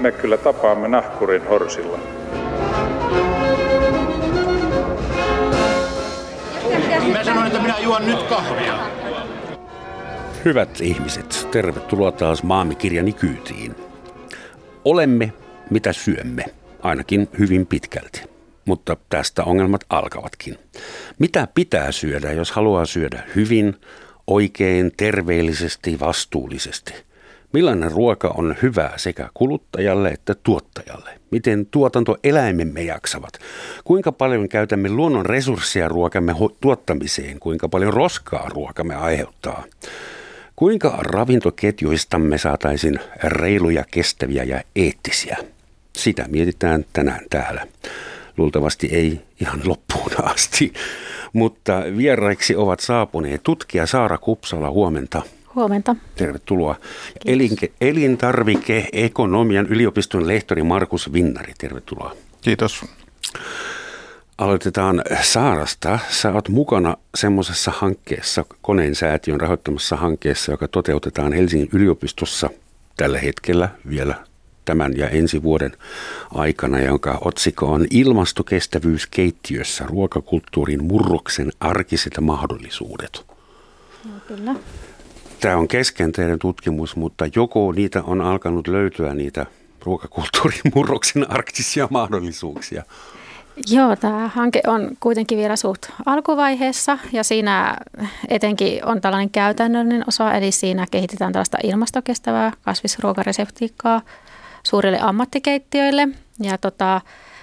me kyllä tapaamme nahkurin horsilla. Mä sanoin, että minä juon nyt kahvia. Hyvät ihmiset, tervetuloa taas Maamikirjani kyytiin. Olemme mitä syömme, ainakin hyvin pitkälti. Mutta tästä ongelmat alkavatkin. Mitä pitää syödä, jos haluaa syödä hyvin, oikein, terveellisesti, vastuullisesti? Millainen ruoka on hyvää sekä kuluttajalle että tuottajalle? Miten tuotantoeläimemme jaksavat? Kuinka paljon käytämme luonnon resursseja ruokamme tuottamiseen? Kuinka paljon roskaa ruokamme aiheuttaa? Kuinka ravintoketjuistamme saataisiin reiluja, kestäviä ja eettisiä? Sitä mietitään tänään täällä. Luultavasti ei ihan loppuun asti, mutta vieraiksi ovat saapuneet tutkija Saara Kupsala, huomenta. Huomenta. Tervetuloa. Elinke, elintarvike-ekonomian yliopiston lehtori Markus Vinnari, tervetuloa. Kiitos. Aloitetaan Saarasta. Sä oot mukana semmoisessa hankkeessa, Koneen säätiön rahoittamassa hankkeessa, joka toteutetaan Helsingin yliopistossa tällä hetkellä vielä tämän ja ensi vuoden aikana, jonka otsikko on Ilmastokestävyys keittiössä, ruokakulttuurin murroksen arkiset mahdollisuudet. No, kyllä. Tämä on kesken teidän tutkimus, mutta joko niitä on alkanut löytyä niitä ruokakulttuurin murroksen arktisia mahdollisuuksia? Joo, tämä hanke on kuitenkin vielä suht alkuvaiheessa ja siinä etenkin on tällainen käytännöllinen osa, eli siinä kehitetään tällaista ilmastokestävää kasvisruokareseptiikkaa suurille ammattikeittiöille. Ja tota,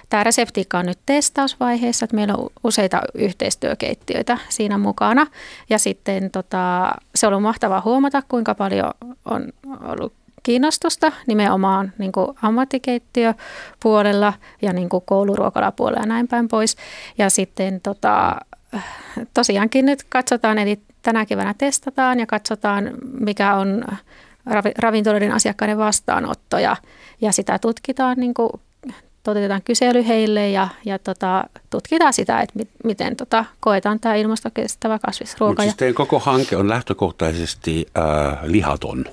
tämä reseptiikka on nyt testausvaiheessa, että meillä on useita yhteistyökeittiöitä siinä mukana. Ja sitten tota, se on ollut mahtavaa huomata, kuinka paljon on ollut kiinnostusta nimenomaan niin kuin ammattikeittiöpuolella ja niin kuin kouluruokalapuolella ja näin päin pois. Ja sitten tota, tosiaankin nyt katsotaan, eli tänä keväänä testataan ja katsotaan, mikä on ravintoloiden asiakkaiden vastaanotto ja, ja sitä tutkitaan, niin kuin, toteutetaan kysely heille ja, ja tota, tutkitaan sitä, että mit, miten tota, koetaan tämä ilmastokestävä kasvisruoka. Mutta siis teidän koko hanke on lähtökohtaisesti äh, lihaton.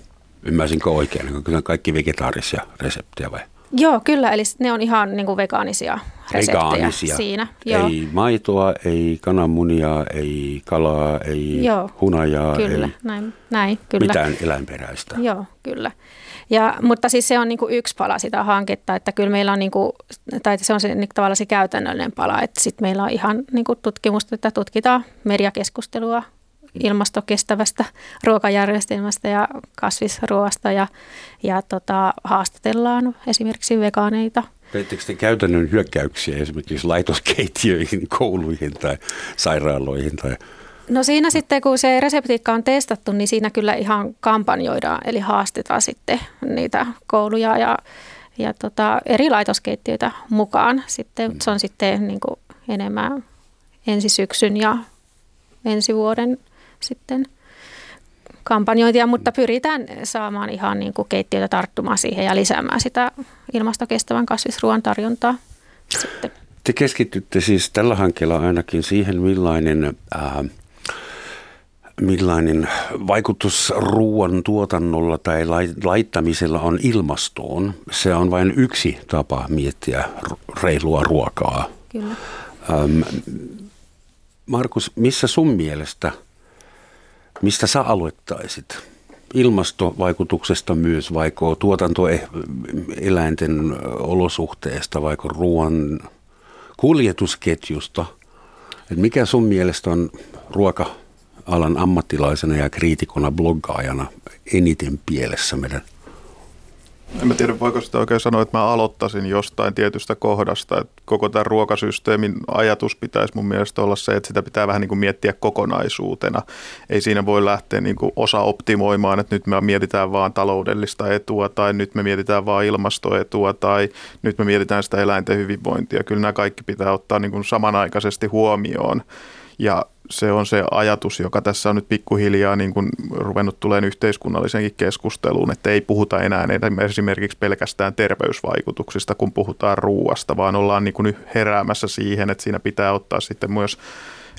Ymmärsinkö oikein? Kyllä kaikki vegetaarisia reseptejä vai? Joo, kyllä. Eli ne on ihan niin kuin vegaanisia reseptejä vegaanisia. siinä. Joo. Ei maitoa, ei kananmunia, ei kalaa, ei Joo, hunajaa. Kyllä, ei näin, näin, kyllä. Mitään eläinperäistä. Joo, kyllä. Ja, mutta siis se on niin kuin yksi pala sitä hanketta, että kyllä meillä on, niin kuin, tai se on se, niin tavallaan se käytännöllinen pala, että sitten meillä on ihan niin kuin tutkimusta, että tutkitaan mediakeskustelua ilmastokestävästä ruokajärjestelmästä ja kasvisruoasta ja, ja tota, haastatellaan esimerkiksi vegaaneita. Teettekö te käytännön hyökkäyksiä esimerkiksi laitoskeittiöihin, kouluihin tai sairaaloihin tai No siinä sitten, kun se reseptiikka on testattu, niin siinä kyllä ihan kampanjoidaan, eli haastetaan sitten niitä kouluja ja, ja tota, eri laitoskeittiöitä mukaan. Sitten, se on sitten niin kuin enemmän ensi syksyn ja ensi vuoden sitten kampanjointia, mutta pyritään saamaan ihan niin kuin keittiöitä tarttumaan siihen ja lisäämään sitä ilmastokestävän kasvisruoan tarjontaa sitten. Te keskitytte siis tällä hankkeella ainakin siihen, millainen, äh, millainen vaikutus ruoan tuotannolla tai laittamisella on ilmastoon. Se on vain yksi tapa miettiä reilua ruokaa. Kyllä. Ähm, Markus, missä sun mielestä – Mistä sä aloittaisit? Ilmastovaikutuksesta myös, vaiko tuotantoeläinten olosuhteesta, vaiko ruoan kuljetusketjusta? Et mikä sun mielestä on ruoka-alan ammattilaisena ja kriitikona, bloggaajana eniten pielessä meidän en mä tiedä, voiko sitä oikein sanoa, että mä aloittaisin jostain tietystä kohdasta. Että koko tämän ruokasysteemin ajatus pitäisi mun mielestä olla se, että sitä pitää vähän niin kuin miettiä kokonaisuutena. Ei siinä voi lähteä niin kuin osa optimoimaan, että nyt me mietitään vaan taloudellista etua tai nyt me mietitään vaan ilmastoetua tai nyt me mietitään sitä eläinten hyvinvointia. Kyllä nämä kaikki pitää ottaa niin kuin samanaikaisesti huomioon. Ja se on se ajatus, joka tässä on nyt pikkuhiljaa niin kuin ruvennut tulemaan yhteiskunnallisenkin keskusteluun, että ei puhuta enää esimerkiksi pelkästään terveysvaikutuksista, kun puhutaan ruuasta, vaan ollaan niin kuin heräämässä siihen, että siinä pitää ottaa sitten myös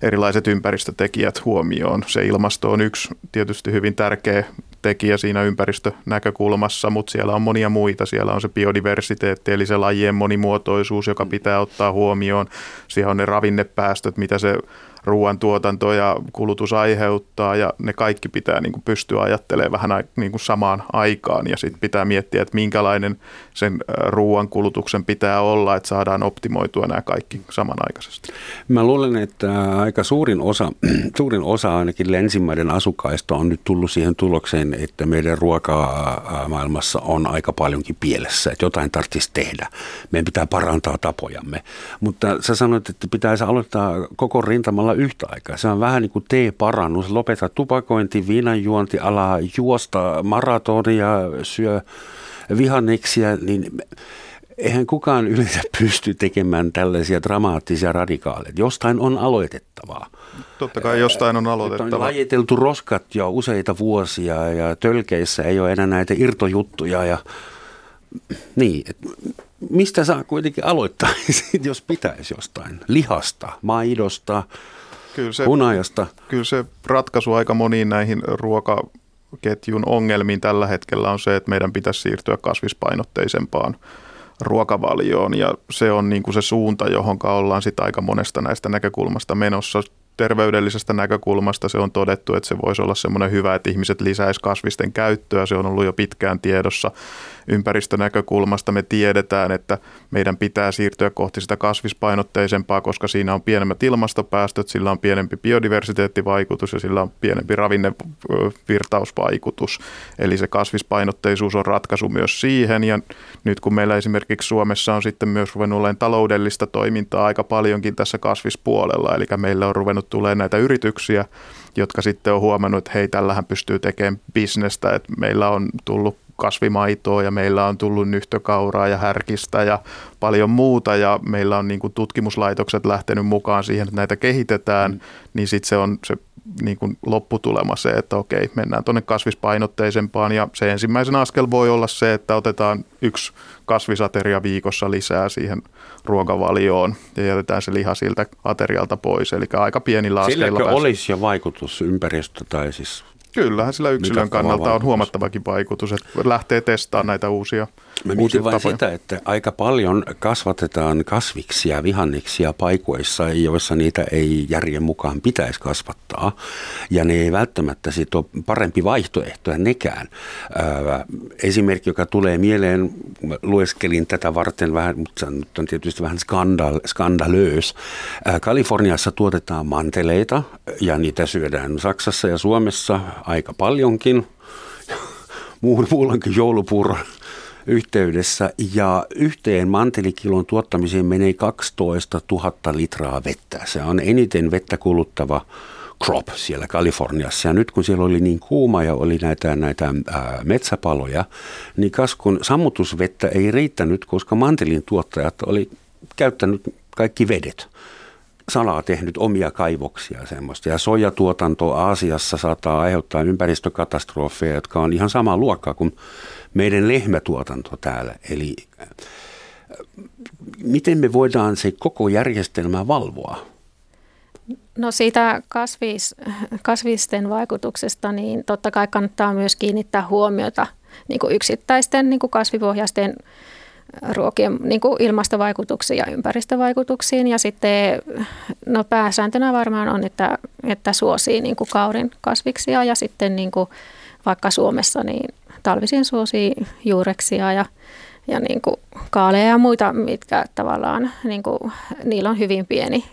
erilaiset ympäristötekijät huomioon. Se ilmasto on yksi tietysti hyvin tärkeä tekijä siinä ympäristönäkökulmassa, mutta siellä on monia muita. Siellä on se biodiversiteetti, eli se lajien monimuotoisuus, joka pitää ottaa huomioon. Siellä on ne ravinnepäästöt, mitä se ruoantuotanto ja kulutus aiheuttaa ja ne kaikki pitää niin kuin pystyä ajattelemaan vähän niin kuin samaan aikaan ja sitten pitää miettiä, että minkälainen sen ruoan kulutuksen pitää olla, että saadaan optimoitua nämä kaikki samanaikaisesti. Mä luulen, että aika suurin osa, suurin osa ainakin länsimaiden asukkaista on nyt tullut siihen tulokseen, että meidän ruokamaailmassa on aika paljonkin pielessä, että jotain tarvitsisi tehdä. Meidän pitää parantaa tapojamme. Mutta sä sanoit, että pitäisi aloittaa koko rintamalla yhtä aikaa. Se on vähän niin kuin tee-parannus. Lopeta tupakointi, viinanjuonti, ala juosta maratonia, syö vihanneksia, niin eihän kukaan yleensä pysty tekemään tällaisia dramaattisia radikaaleja. Jostain on aloitettavaa. Totta kai jostain on aloitettava. On lajiteltu roskat jo useita vuosia ja tölkeissä ei ole enää näitä irtojuttuja ja niin, et mistä saa kuitenkin aloittaa, jos pitäisi jostain? Lihasta, maidosta, kyllä se, hunajasta. Kyllä se ratkaisu aika moniin näihin ruokaketjun ongelmiin tällä hetkellä on se, että meidän pitäisi siirtyä kasvispainotteisempaan ruokavalioon ja se on niin kuin se suunta, johon ollaan sitten aika monesta näistä näkökulmasta menossa terveydellisestä näkökulmasta se on todettu, että se voisi olla semmoinen hyvä, että ihmiset lisäisi kasvisten käyttöä. Se on ollut jo pitkään tiedossa. Ympäristönäkökulmasta me tiedetään, että meidän pitää siirtyä kohti sitä kasvispainotteisempaa, koska siinä on pienemmät ilmastopäästöt, sillä on pienempi biodiversiteettivaikutus ja sillä on pienempi ravinnevirtausvaikutus. Eli se kasvispainotteisuus on ratkaisu myös siihen. Ja nyt kun meillä esimerkiksi Suomessa on sitten myös ruvennut olemaan taloudellista toimintaa aika paljonkin tässä kasvispuolella, eli meillä on ruvennut tulee näitä yrityksiä, jotka sitten on huomannut, että hei, tällähän pystyy tekemään bisnestä, että meillä on tullut kasvimaitoa ja meillä on tullut nyhtökauraa ja härkistä ja paljon muuta ja meillä on niin kuin tutkimuslaitokset lähtenyt mukaan siihen, että näitä kehitetään, mm. niin sitten se on se niin kuin lopputulema se, että okei, mennään tuonne kasvispainotteisempaan ja se ensimmäisen askel voi olla se, että otetaan yksi kasvisateria viikossa lisää siihen ruokavalioon ja jätetään se liha siltä aterialta pois. Eli aika pienillä askelilla. Silläkö olisi jo vaikutus ympäristö tai siis Kyllähän sillä yksilön kannalta on huomattavakin vaikutus, että lähtee testaamaan näitä uusia Mä mietin vain sitä, että aika paljon kasvatetaan kasviksia, vihanneksia paikoissa, joissa niitä ei järjen mukaan pitäisi kasvattaa. Ja ne ei välttämättä sit ole parempi vaihtoehto nekään. esimerkki, joka tulee mieleen, lueskelin tätä varten vähän, mutta se on tietysti vähän skandal, skandalöös. Kaliforniassa tuotetaan manteleita ja niitä syödään Saksassa ja Suomessa aika paljonkin. Muulloinkin joulupuuron yhteydessä ja yhteen mantelikilon tuottamiseen menee 12 000 litraa vettä. Se on eniten vettä kuluttava crop siellä Kaliforniassa. Ja nyt kun siellä oli niin kuuma ja oli näitä, näitä ää, metsäpaloja, niin kaskun sammutusvettä ei riittänyt, koska mantelin tuottajat oli käyttänyt kaikki vedet salaa tehnyt omia kaivoksia semmoista. Ja sojatuotanto Aasiassa saattaa aiheuttaa ympäristökatastrofeja, jotka on ihan sama luokkaa kuin meidän lehmätuotanto täällä. Eli äh, miten me voidaan se koko järjestelmä valvoa? No siitä kasvis, kasvisten vaikutuksesta, niin totta kai kannattaa myös kiinnittää huomiota niin kuin yksittäisten niin kuin kasvipohjaisten ruokien niin kuin ilmastovaikutuksiin ja ympäristövaikutuksiin. Ja sitten no pääsääntönä varmaan on, että, että suosii niin kuin kaurin kasviksia ja sitten niin kuin vaikka Suomessa niin talvisin suosii juureksia ja, ja niin kuin kaaleja ja muita, mitkä tavallaan, niin kuin, niillä on hyvin pieni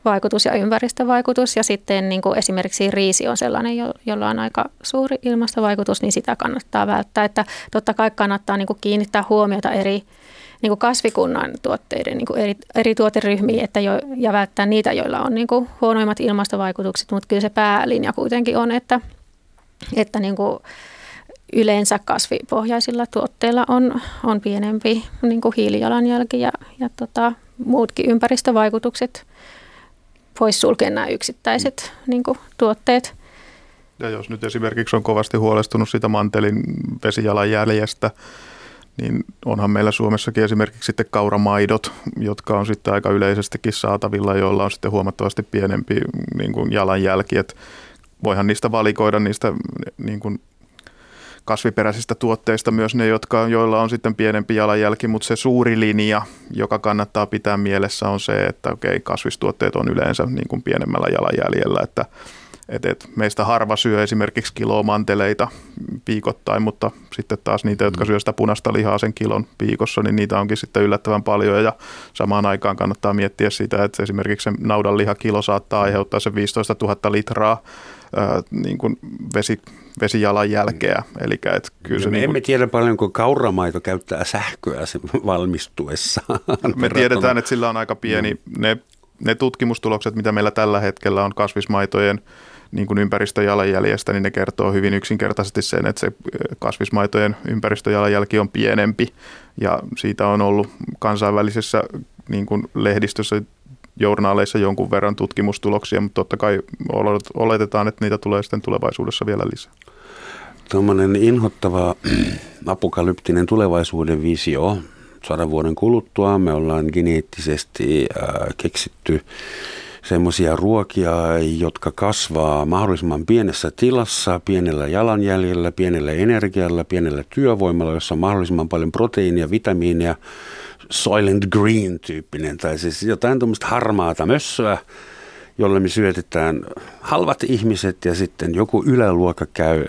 ilmastovaikutus ja ympäristövaikutus. Ja sitten niin kuin esimerkiksi riisi on sellainen, jolla on aika suuri ilmastovaikutus, niin sitä kannattaa välttää. Että totta kai kannattaa niin kuin kiinnittää huomiota eri niin kuin kasvikunnan tuotteiden niin kuin eri, eri tuoteryhmiin että jo, ja välttää niitä, joilla on niin kuin huonoimmat ilmastovaikutukset. Mutta kyllä se päälinja kuitenkin on, että, että niin kuin yleensä kasvipohjaisilla tuotteilla on, on pienempi niin kuin hiilijalanjälki ja, ja tota, muutkin ympäristövaikutukset pois sulkea nämä yksittäiset niin kuin, tuotteet. Ja jos nyt esimerkiksi on kovasti huolestunut sitä mantelin vesijalanjäljestä, niin onhan meillä Suomessakin esimerkiksi sitten kauramaidot, jotka on sitten aika yleisestikin saatavilla, joilla on sitten huomattavasti pienempi niin kuin jalanjälki. Että voihan niistä valikoida niistä niin kuin kasviperäisistä tuotteista myös ne, jotka, joilla on sitten pienempi jalanjälki, mutta se suuri linja, joka kannattaa pitää mielessä on se, että okei, kasvistuotteet on yleensä niin kuin pienemmällä jalanjäljellä, että et, et meistä harva syö esimerkiksi kiloa manteleita viikoittain, mutta sitten taas niitä, jotka mm. syö sitä punaista lihaa sen kilon viikossa, niin niitä onkin sitten yllättävän paljon. Ja samaan aikaan kannattaa miettiä sitä, että esimerkiksi se naudan lihakilo saattaa aiheuttaa se 15 000 litraa ää, niin kuin vesi, vesijalanjälkeä. Eli et kyllä se me niin kuin, emme tiedä paljonko kauramaito käyttää sähköä sen valmistuessa. Me tiedetään, että sillä on aika pieni, mm. ne, ne tutkimustulokset, mitä meillä tällä hetkellä on kasvismaitojen niin kuin ympäristöjalanjäljestä, niin ne kertoo hyvin yksinkertaisesti sen, että se kasvismaitojen ympäristöjalanjälki on pienempi ja siitä on ollut kansainvälisessä niin kuin lehdistössä journaaleissa jonkun verran tutkimustuloksia, mutta totta kai oletetaan, että niitä tulee sitten tulevaisuudessa vielä lisää. Tuommoinen inhottava apokalyptinen tulevaisuuden visio. Sadan vuoden kuluttua me ollaan geneettisesti äh, keksitty semmoisia ruokia, jotka kasvaa mahdollisimman pienessä tilassa, pienellä jalanjäljellä, pienellä energialla, pienellä työvoimalla, jossa on mahdollisimman paljon proteiinia, vitamiinia, Soylent Green-tyyppinen, tai siis jotain tuommoista harmaata mössöä, jolle me syötetään halvat ihmiset ja sitten joku yläluokka käy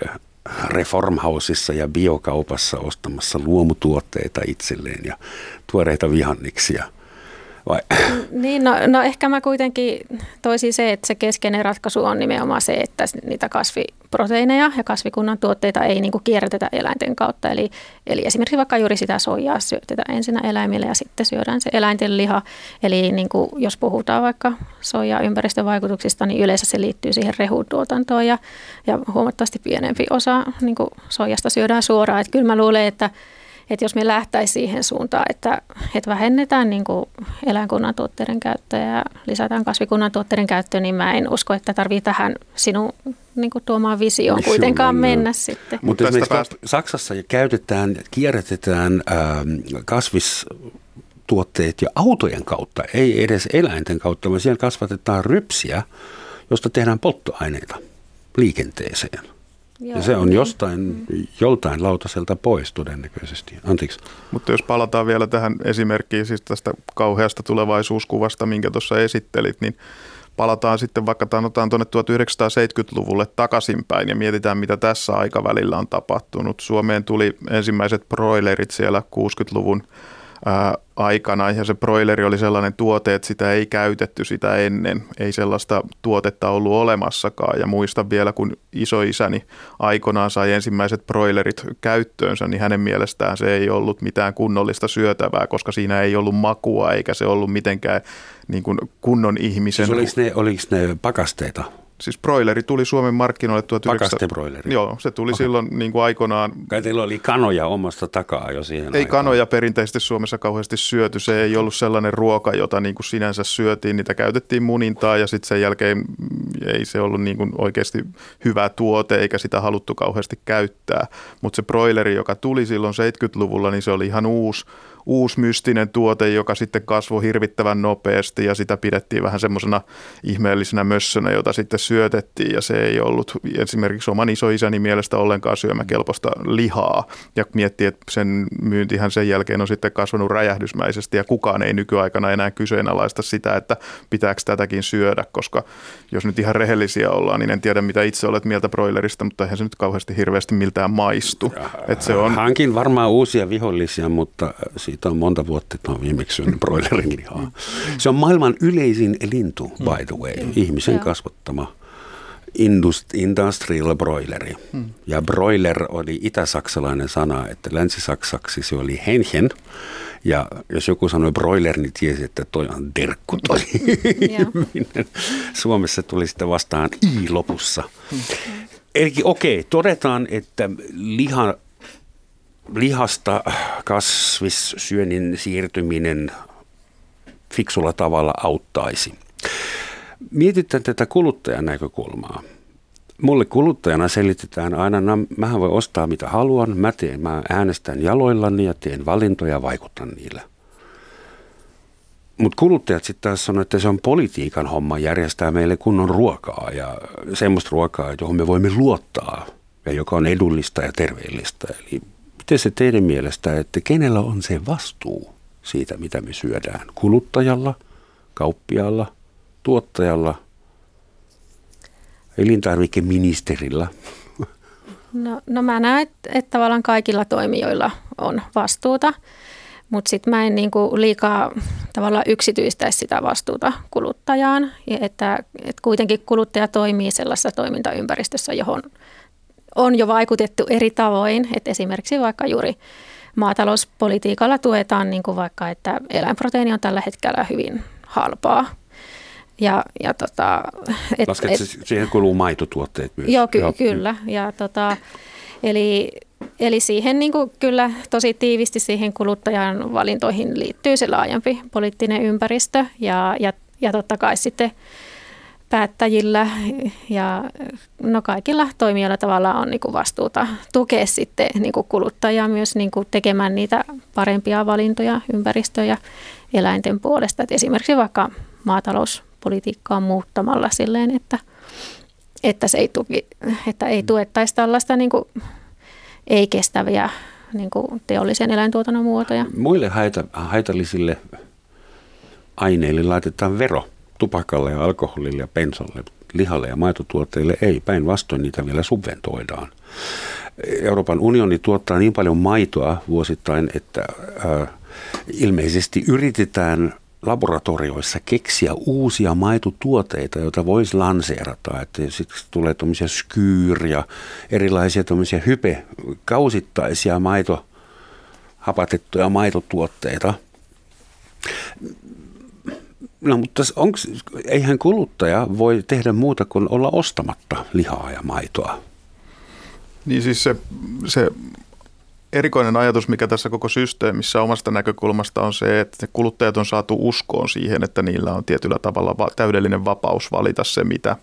reformhausissa ja biokaupassa ostamassa luomutuotteita itselleen ja tuoreita vihanniksia – vai? Niin, no, no ehkä mä kuitenkin toisin se, että se keskeinen ratkaisu on nimenomaan se, että niitä kasviproteiineja ja kasvikunnan tuotteita ei niin kuin kierrätetä eläinten kautta. Eli, eli esimerkiksi vaikka juuri sitä soijaa syötetään ensin eläimille ja sitten syödään se eläinten liha. Eli niin kuin jos puhutaan vaikka soijaa ympäristövaikutuksista, niin yleensä se liittyy siihen rehutuotantoon ja, ja huomattavasti pienempi osa niin kuin soijasta syödään suoraan. Että kyllä mä luulen, että että jos me lähtäisiin siihen suuntaan, että, että vähennetään niin kuin eläinkunnan tuotteiden käyttöä ja lisätään kasvikunnan tuotteiden käyttöä, niin mä en usko, että tarvii tähän sinun niin kuin tuomaan visioon Vision, kuitenkaan mennä no. sitten. Mutta esimerkiksi päästä... Saksassa käytetään, kierrätetään ähm, kasvis tuotteet ja autojen kautta, ei edes eläinten kautta, vaan siellä kasvatetaan rypsiä, josta tehdään polttoaineita liikenteeseen. Joo, ja se on jostain, mm. joltain lautaselta pois todennäköisesti. Anteeksi. Mutta jos palataan vielä tähän esimerkkiin siis tästä kauheasta tulevaisuuskuvasta, minkä tuossa esittelit, niin palataan sitten vaikka otetaan tuonne 1970-luvulle takaisinpäin ja mietitään, mitä tässä aikavälillä on tapahtunut. Suomeen tuli ensimmäiset broilerit siellä 60-luvun aikana ja se broileri oli sellainen tuote, että sitä ei käytetty sitä ennen. Ei sellaista tuotetta ollut olemassakaan ja muistan vielä, kun isoisäni aikanaan sai ensimmäiset broilerit käyttöönsä, niin hänen mielestään se ei ollut mitään kunnollista syötävää, koska siinä ei ollut makua eikä se ollut mitenkään niin kuin kunnon ihmisen... Siis oliko ne, oliko ne pakasteita? Siis broileri tuli Suomen markkinoille 1900... broileri. Joo, se tuli okay. silloin niin kuin aikoinaan. Kai teillä oli kanoja omasta takaa jo siihen Ei aikaan. kanoja perinteisesti Suomessa kauheasti syöty. Se ei ollut sellainen ruoka, jota niin kuin sinänsä syötiin. Niitä käytettiin munintaa ja sitten sen jälkeen ei se ollut niin kuin oikeasti hyvä tuote eikä sitä haluttu kauheasti käyttää. Mutta se broileri, joka tuli silloin 70-luvulla, niin se oli ihan uusi uusi mystinen tuote, joka sitten kasvoi hirvittävän nopeasti ja sitä pidettiin vähän semmoisena ihmeellisenä mössönä, jota sitten syötettiin ja se ei ollut esimerkiksi oman isoisäni mielestä ollenkaan syömäkelpoista lihaa ja miettii, että sen myyntihän sen jälkeen on sitten kasvanut räjähdysmäisesti ja kukaan ei nykyaikana enää kyseenalaista sitä, että pitääkö tätäkin syödä, koska jos nyt ihan rehellisiä ollaan, niin en tiedä mitä itse olet mieltä broilerista, mutta eihän se nyt kauheasti hirveästi miltään maistu. Että se on... Hankin varmaan uusia vihollisia, mutta siitä on monta vuotta, että on viimeksi syönyt broilerin lihaa. Se on maailman yleisin lintu, by the way, ihmisen kasvattama industrial broileri. Ja broiler oli itä-saksalainen sana, että länsi-saksaksi se oli henhen. Ja jos joku sanoi broiler, niin tiesi, että toi on derkku toi. Suomessa tuli sitten vastaan i lopussa. Eli okei, okay, todetaan, että liha lihasta kasvissyönnin siirtyminen fiksulla tavalla auttaisi. Mietitään tätä kuluttajan näkökulmaa. Mulle kuluttajana selitetään aina, että no, voi ostaa mitä haluan, mä, teen, mä äänestän jaloillani ja teen valintoja ja vaikutan niillä. Mutta kuluttajat sitten taas sanoo, että se on politiikan homma järjestää meille kunnon ruokaa ja semmoista ruokaa, johon me voimme luottaa ja joka on edullista ja terveellistä. Eli miten se teidän mielestä, että kenellä on se vastuu siitä, mitä me syödään? Kuluttajalla, kauppialla, tuottajalla, elintarvikeministerillä? No, no mä näen, että, että tavallaan kaikilla toimijoilla on vastuuta. Mutta sitten mä en niinku liikaa tavallaan yksityistäisi sitä vastuuta kuluttajaan, että, että kuitenkin kuluttaja toimii sellaisessa toimintaympäristössä, johon on jo vaikutettu eri tavoin, että esimerkiksi vaikka juuri maatalouspolitiikalla tuetaan niin kuin vaikka, että eläinproteiini on tällä hetkellä hyvin halpaa. Ja, ja tota, et, et, siihen kuuluu maitotuotteet myös? Joo, ky- joo. kyllä. Ja tota, eli Eli siihen niin kuin kyllä tosi tiivisti siihen kuluttajan valintoihin liittyy se laajempi poliittinen ympäristö ja, ja, ja totta kai sitten päättäjillä ja no kaikilla toimijoilla tavallaan on niin kuin vastuuta tukea sitten niin kuin kuluttajaa myös niin kuin tekemään niitä parempia valintoja ympäristöä ja eläinten puolesta. Et esimerkiksi vaikka maatalouspolitiikkaa muuttamalla silleen, että, että, se ei, tuki, että ei tuettaisi tällaista niin kuin ei-kestäviä niin kuin teollisen eläintuotannon muotoja. Muille haita, haitallisille aineille laitetaan vero tupakalle ja alkoholille ja pensolle, lihalle ja maitotuotteille ei. Päinvastoin niitä vielä subventoidaan. Euroopan unioni tuottaa niin paljon maitoa vuosittain, että äh, ilmeisesti yritetään laboratorioissa keksiä uusia maitotuoteita, joita voisi lanseerata. Että sitten tulee tuommoisia skyyr ja erilaisia tuommoisia hype, kausittaisia maito, hapatettuja maitotuotteita. No mutta onks, eihän kuluttaja voi tehdä muuta kuin olla ostamatta lihaa ja maitoa. Niin siis se, se erikoinen ajatus, mikä tässä koko systeemissä omasta näkökulmasta on se, että kuluttajat on saatu uskoon siihen, että niillä on tietyllä tavalla täydellinen vapaus valita se, mitä,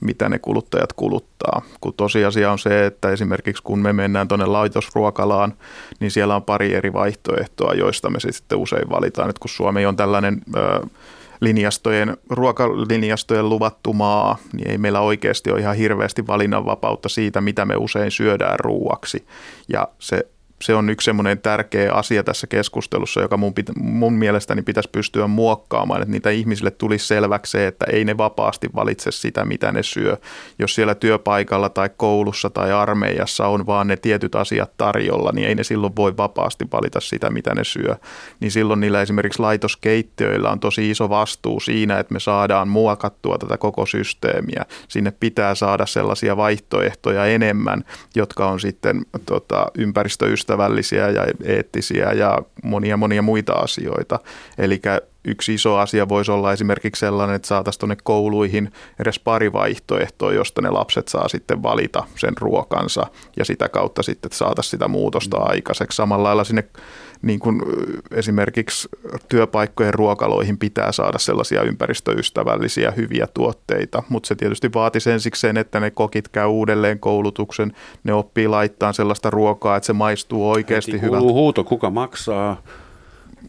mitä ne kuluttajat kuluttaa. Kun tosiasia on se, että esimerkiksi kun me mennään tuonne laitosruokalaan, niin siellä on pari eri vaihtoehtoa, joista me sitten usein valitaan. Nyt kun Suomi on tällainen... Ö, linjastojen, ruokalinjastojen luvattu maa, niin ei meillä oikeasti ole ihan hirveästi valinnanvapautta siitä, mitä me usein syödään ruuaksi. Ja se se on yksi semmoinen tärkeä asia tässä keskustelussa, joka mun, pitä, mun mielestäni pitäisi pystyä muokkaamaan, että niitä ihmisille tulisi selväksi se, että ei ne vapaasti valitse sitä, mitä ne syö. Jos siellä työpaikalla tai koulussa tai armeijassa on vaan ne tietyt asiat tarjolla, niin ei ne silloin voi vapaasti valita sitä, mitä ne syö. Niin silloin niillä esimerkiksi laitoskeittiöillä on tosi iso vastuu siinä, että me saadaan muokattua tätä koko systeemiä. Sinne pitää saada sellaisia vaihtoehtoja enemmän, jotka on sitten tota, ympäristöystävällisiä ympäristöystävällisiä ja eettisiä ja monia monia muita asioita. Eli yksi iso asia voisi olla esimerkiksi sellainen, että saataisiin tuonne kouluihin edes pari vaihtoehtoa, josta ne lapset saa sitten valita sen ruokansa ja sitä kautta sitten saataisiin sitä muutosta aikaiseksi. Samalla lailla sinne niin kuin esimerkiksi työpaikkojen ruokaloihin pitää saada sellaisia ympäristöystävällisiä hyviä tuotteita, mutta se tietysti vaatisi ensikseen, että ne kokit käy uudelleen koulutuksen, ne oppii laittaa sellaista ruokaa, että se maistuu oikeasti hyvältä. huuto, kuka maksaa?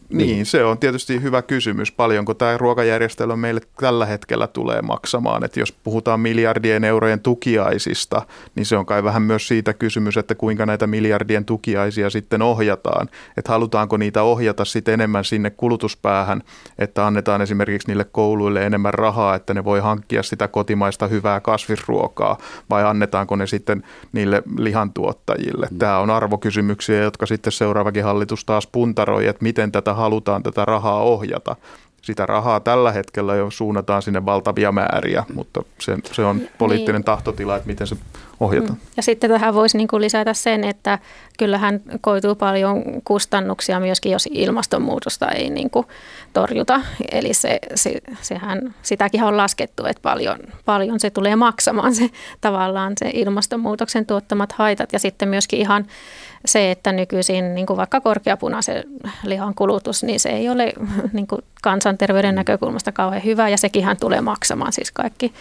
Niin. niin, se on tietysti hyvä kysymys. Paljonko tämä ruokajärjestelmä meille tällä hetkellä tulee maksamaan? Että jos puhutaan miljardien eurojen tukiaisista, niin se on kai vähän myös siitä kysymys, että kuinka näitä miljardien tukiaisia sitten ohjataan. Että halutaanko niitä ohjata sitten enemmän sinne kulutuspäähän, että annetaan esimerkiksi niille kouluille enemmän rahaa, että ne voi hankkia sitä kotimaista hyvää kasvisruokaa, vai annetaanko ne sitten niille lihantuottajille? Mm. Tämä on arvokysymyksiä, jotka sitten seuraavakin hallitus taas puntaroi, että miten tätä halutaan tätä rahaa ohjata. Sitä rahaa tällä hetkellä jo suunnataan sinne valtavia määriä, mutta se, se on poliittinen niin. tahtotila, että miten se ohjataan. Mm. Ja sitten tähän voisi niin kuin lisätä sen, että kyllähän koituu paljon kustannuksia myöskin, jos ilmastonmuutosta ei niin kuin torjuta. Eli se, se, sehän, sitäkin on laskettu, että paljon, paljon se tulee maksamaan se tavallaan se ilmastonmuutoksen tuottamat haitat ja sitten myöskin ihan se, että nykyisin niin kuin vaikka korkeapunaisen lihan kulutus, niin se ei ole niin kuin kansanterveyden näkökulmasta kauhean hyvä ja sekinhän tulee maksamaan siis kaikki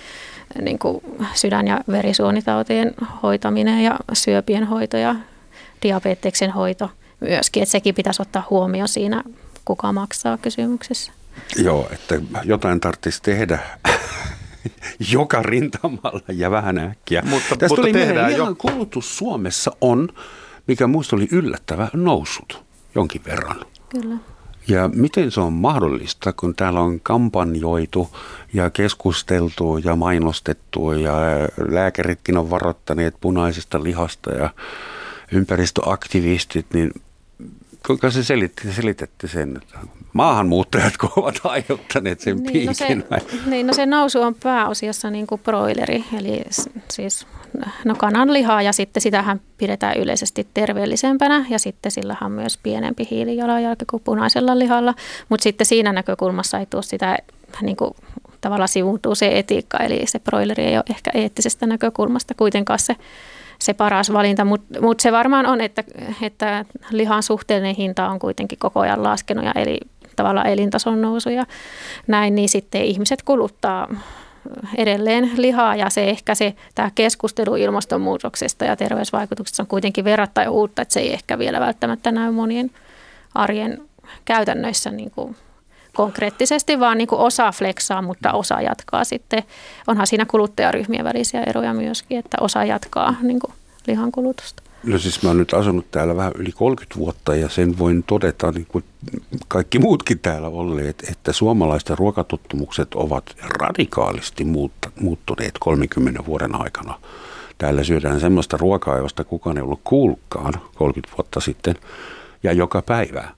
niin kuin sydän- ja verisuonitautien hoitaminen ja syöpien hoito ja diabeteksen hoito myöskin, että sekin pitäisi ottaa huomioon siinä, kuka maksaa kysymyksessä. Joo, että jotain tarvitsisi tehdä joka rintamalla ja vähän äkkiä. Mutta, Tästä mutta tuli tehdään mieleen, jo. kulutus Suomessa on, mikä muista oli yllättävä, noussut jonkin verran. Kyllä. Ja miten se on mahdollista, kun täällä on kampanjoitu ja keskusteltu ja mainostettu ja lääkäritkin on varoittaneet punaisesta lihasta ja ympäristöaktivistit, niin kuinka se selitti, selitätte sen, että maahanmuuttajat ovat aiheuttaneet sen Niin no, se, piikin? vai? niin, no se nousu on pääosiassa niin kuin broileri, eli siis no kananlihaa ja sitten sitähän pidetään yleisesti terveellisempänä ja sitten sillä on myös pienempi hiilijalanjälki kuin punaisella lihalla, mutta sitten siinä näkökulmassa ei tule sitä niin kuin, tavallaan sivuuntuu se etiikka, eli se broileri ei ole ehkä eettisestä näkökulmasta kuitenkaan se se paras valinta, mutta mut se varmaan on, että, että lihan suhteellinen hinta on kuitenkin koko ajan laskenut ja eli tavallaan elintason nousu ja näin, niin sitten ihmiset kuluttaa edelleen lihaa ja se ehkä se tämä keskustelu ilmastonmuutoksesta ja terveysvaikutuksista on kuitenkin verrattain uutta, että se ei ehkä vielä välttämättä näy monien arjen käytännöissä niin kuin konkreettisesti, vaan niin kuin osa fleksaa, mutta osa jatkaa sitten. Onhan siinä kuluttajaryhmien välisiä eroja myöskin, että osa jatkaa niin kuin lihan kulutusta. No siis mä oon nyt asunut täällä vähän yli 30 vuotta ja sen voin todeta, niin kuin kaikki muutkin täällä olleet, että suomalaisten ruokatottumukset ovat radikaalisti muuttuneet 30 vuoden aikana. Täällä syödään semmoista ruokaa, josta kukaan ei ollut kuullutkaan 30 vuotta sitten ja joka päivä.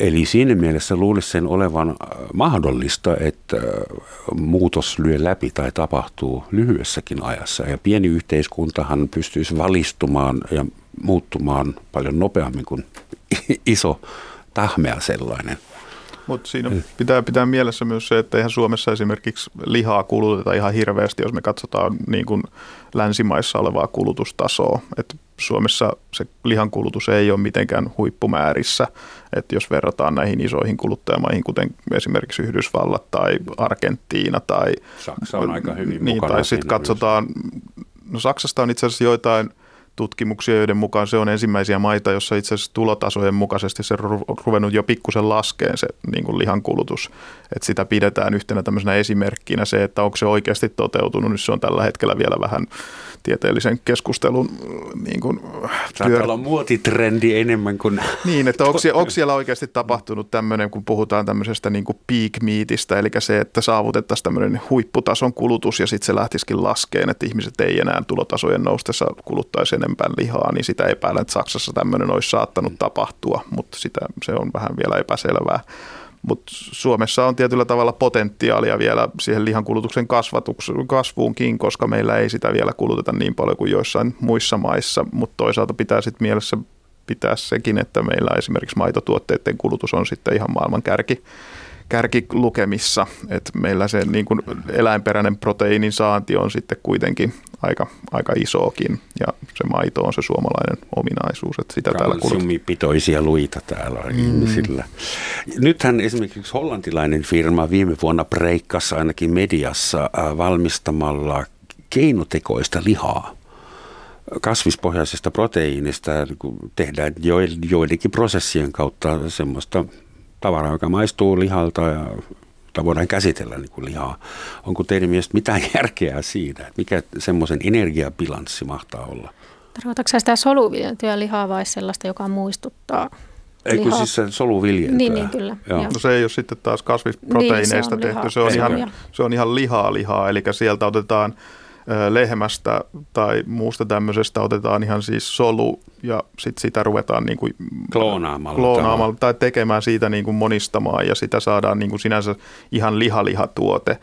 Eli siinä mielessä luulisi sen olevan äh, mahdollista, että äh, muutos lyö läpi tai tapahtuu lyhyessäkin ajassa. Ja pieni yhteiskuntahan pystyisi valistumaan ja muuttumaan paljon nopeammin kuin iso tahmea sellainen. Mutta siinä pitää pitää mielessä myös se, että eihän Suomessa esimerkiksi lihaa kuluteta ihan hirveästi, jos me katsotaan niin kuin länsimaissa olevaa kulutustasoa. Et Suomessa se lihan kulutus ei ole mitenkään huippumäärissä, että jos verrataan näihin isoihin kuluttajamaihin, kuten esimerkiksi Yhdysvallat tai Argentiina tai... Saksa on aika hyvin niin, mukana Tai sitten katsotaan, no Saksasta on itse asiassa joitain tutkimuksia, joiden mukaan se on ensimmäisiä maita, jossa itse asiassa tulotasojen mukaisesti se on ru- ruvennut jo pikkusen laskeen se niin kuin lihankulutus. Että sitä pidetään yhtenä tämmöisenä esimerkkinä se, että onko se oikeasti toteutunut, niin se on tällä hetkellä vielä vähän tieteellisen keskustelun niin kuin Saattaa olla muotitrendi enemmän kuin... niin, että onko, onko siellä oikeasti tapahtunut tämmöinen, kun puhutaan tämmöisestä niin kuin peak meatistä, eli se, että saavutettaisiin tämmöinen huipputason kulutus ja sitten se lähtisikin laskeen, että ihmiset ei enää tulotasojen noustessa kuluttaisi enempää lihaa, niin sitä epäilen, että Saksassa tämmöinen olisi saattanut tapahtua, mutta sitä, se on vähän vielä epäselvää. Mutta Suomessa on tietyllä tavalla potentiaalia vielä siihen lihankulutuksen kasvuunkin, koska meillä ei sitä vielä kuluteta niin paljon kuin joissain muissa maissa, mutta toisaalta pitää sitten mielessä pitää sekin, että meillä esimerkiksi maitotuotteiden kulutus on sitten ihan maailman kärki, kärkilukemissa, että meillä se niin kuin eläinperäinen proteiinin saanti on sitten kuitenkin aika, aika isokin ja se maito on se suomalainen ominaisuus, että sitä täällä kulutetaan. pitoisia luita täällä on ihmisillä. Nythän esimerkiksi hollantilainen firma viime vuonna breikkasi ainakin mediassa äh, valmistamalla keinotekoista lihaa kasvispohjaisesta proteiinista kun tehdään jo- joidenkin prosessien kautta semmoista tavaraa, joka maistuu lihalta ja jota voidaan käsitellä niin kuin lihaa. Onko teidän mielestä mitään järkeä siinä, että mikä semmoisen energiabilanssi mahtaa olla? Tarkoitatko sä sitä soluviljeltyä lihaa vai sellaista, joka muistuttaa Ei kun siis se soluviljeltyä. Niin, niin, kyllä, Joo. No se ei ole sitten taas kasvisproteiineista Niin, se on tehty, se on, se ihan, se on ihan lihaa lihaa, eli sieltä otetaan lehmästä tai muusta tämmöisestä otetaan ihan siis solu ja sitten sitä ruvetaan niin kuin Kloonaamalla kloonaamalla tai tekemään siitä niin kuin monistamaan ja sitä saadaan niin kuin sinänsä ihan lihalihatuote.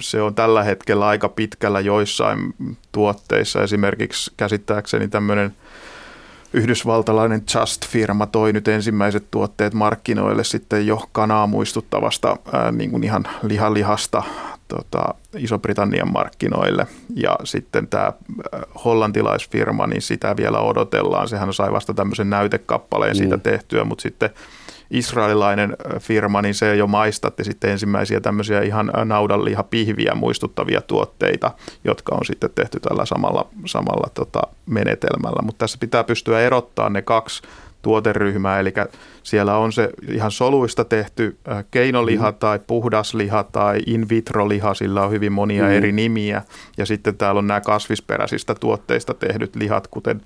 Se on tällä hetkellä aika pitkällä joissain tuotteissa, esimerkiksi käsittääkseni tämmöinen yhdysvaltalainen Just-firma toi nyt ensimmäiset tuotteet markkinoille sitten jo kanaa muistuttavasta ää, niin kuin ihan lihalihasta tota, Iso-Britannian markkinoille. Ja sitten tämä hollantilaisfirma, niin sitä vielä odotellaan. Sehän sai vasta tämmöisen näytekappaleen Mm. siitä tehtyä, mutta sitten israelilainen ö, firma, niin se jo maistatti sitten ensimmäisiä tämmöisiä ihan ö, naudanlihapihviä muistuttavia tuotteita, jotka on sitten tehty tällä samalla, samalla tota, menetelmällä. Mutta tässä pitää pystyä erottaa ne kaksi tuoteryhmää, eli Siellä on se ihan soluista tehty keinoliha mm. tai puhdasliha tai in vitro liha, sillä on hyvin monia mm. eri nimiä. Ja sitten täällä on nämä kasvisperäisistä tuotteista tehdyt lihat, kuten...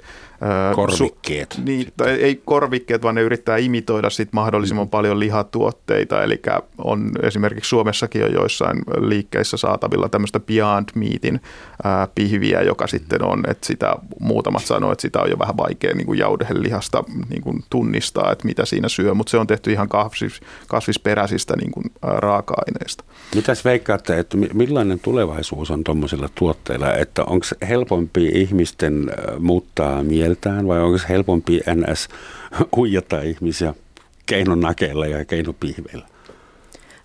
Korvikkeet. Su, niin, tai ei korvikkeet, vaan ne yrittää imitoida sit mahdollisimman mm. paljon lihatuotteita. Eli on esimerkiksi Suomessakin on joissain liikkeissä saatavilla tämmöistä Beyond Meatin ää, pihviä, joka sitten on, että sitä muutamat sanoo, että sitä on jo vähän vaikea niin kuin jaudelihasta niin kuin tunnistaa, että mitä siinä syö, mutta se on tehty ihan kasvis, kasvisperäisistä niin kuin, raaka-aineista. Mitäs veikkaatte, että millainen tulevaisuus on tuommoisilla tuotteilla, että onko helpompi ihmisten muuttaa mieltään vai onko helpompi NS huijata ihmisiä keinonakeilla ja keinopihveillä?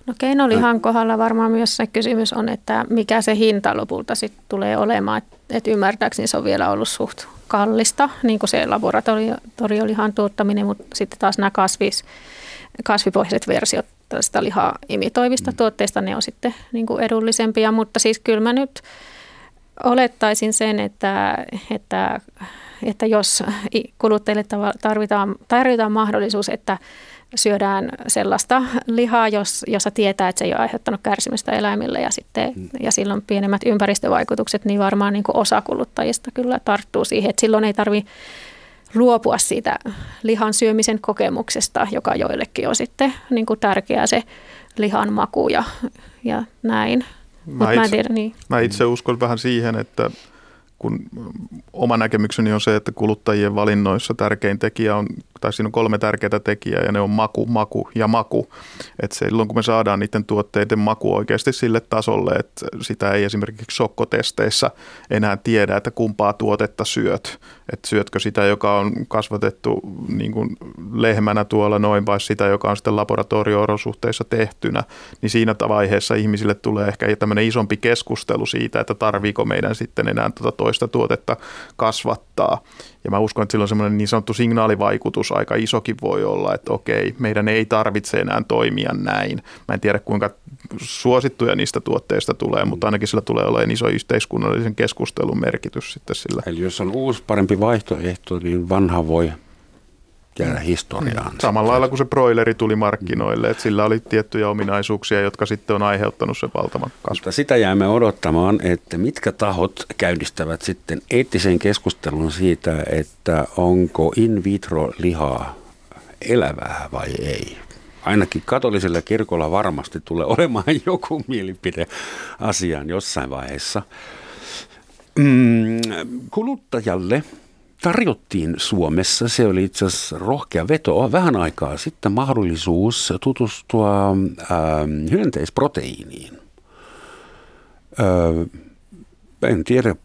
No keinolihan kohdalla varmaan myös se kysymys on, että mikä se hinta lopulta sitten tulee olemaan. Että et ymmärtääkseni se on vielä ollut suht kallista, niin kuin se laboratoriolihan tuottaminen, mutta sitten taas nämä kasvis, kasvipohjaiset versiot tällaista lihaa imitoivista mm. tuotteista, ne on sitten niin kuin edullisempia, mutta siis kyllä mä nyt olettaisin sen, että, että, että jos kuluttajille tarvitaan, tarvitaan mahdollisuus, että syödään sellaista lihaa, jos, jossa tietää, että se ei ole aiheuttanut kärsimystä eläimille ja, sitten, mm. ja silloin pienemmät ympäristövaikutukset, niin varmaan niin kuin osa kuluttajista kyllä tarttuu siihen, että silloin ei tarvitse luopua siitä lihan syömisen kokemuksesta, joka joillekin on sitten niin kuin tärkeää se lihan maku ja, ja näin. Mä, itse, mä, tiedä, niin. mä itse uskon vähän siihen, että kun oma näkemykseni on se, että kuluttajien valinnoissa tärkein tekijä on tai siinä on kolme tärkeää tekijää ja ne on maku, maku ja maku. Et silloin kun me saadaan niiden tuotteiden maku oikeasti sille tasolle, että sitä ei esimerkiksi sokkotesteissä enää tiedä, että kumpaa tuotetta syöt. Että syötkö sitä, joka on kasvatettu niin kuin lehmänä tuolla noin vai sitä, joka on sitten laboratorio-olosuhteissa tehtynä, niin siinä vaiheessa ihmisille tulee ehkä tämmöinen isompi keskustelu siitä, että tarviiko meidän sitten enää tuota toista tuotetta kasvattaa. Ja mä uskon, että sillä on semmoinen niin sanottu signaalivaikutus aika isokin voi olla, että okei, meidän ei tarvitse enää toimia näin. Mä en tiedä kuinka suosittuja niistä tuotteista tulee, mutta ainakin sillä tulee olemaan iso yhteiskunnallisen keskustelun merkitys sitten sillä. Eli jos on uusi parempi vaihtoehto, niin vanha voi jäädä historiaan. Mm. Samalla lailla kuin se broileri tuli markkinoille, että sillä oli tiettyjä ominaisuuksia, jotka sitten on aiheuttanut sen valtavan kasvun. Mutta sitä jäämme odottamaan, että mitkä tahot käynnistävät sitten eettisen keskustelun siitä, että onko in vitro lihaa elävää vai ei. Ainakin katolisella kirkolla varmasti tulee olemaan joku mielipide asiaan jossain vaiheessa. Mm, kuluttajalle tarjottiin Suomessa, se oli itse asiassa rohkea veto, vähän aikaa sitten mahdollisuus tutustua äh, hyönteisproteiiniin. Äh, en tiedä,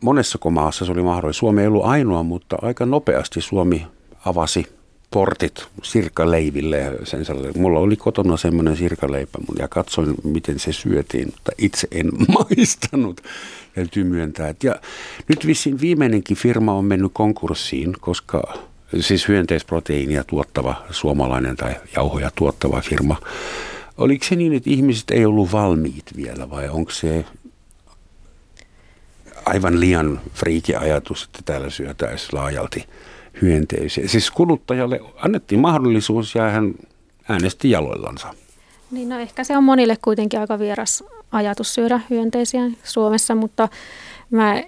monessa maassa se oli mahdollista. Suomi ei ollut ainoa, mutta aika nopeasti Suomi avasi portit sirkaleiville. Sen Mulla oli kotona semmoinen sirkaleipä ja katsoin, miten se syötiin, mutta itse en maistanut täytyy myöntää. Ja nyt vissiin viimeinenkin firma on mennyt konkurssiin, koska siis hyönteisproteiinia tuottava suomalainen tai jauhoja tuottava firma. Oliko se niin, että ihmiset ei ollut valmiit vielä vai onko se aivan liian friiki ajatus, että täällä syötäisiin laajalti hyönteisiä? Siis kuluttajalle annettiin mahdollisuus ja hän äänesti jaloillansa. Niin no ehkä se on monille kuitenkin aika vieras ajatus syödä hyönteisiä Suomessa, mutta mä,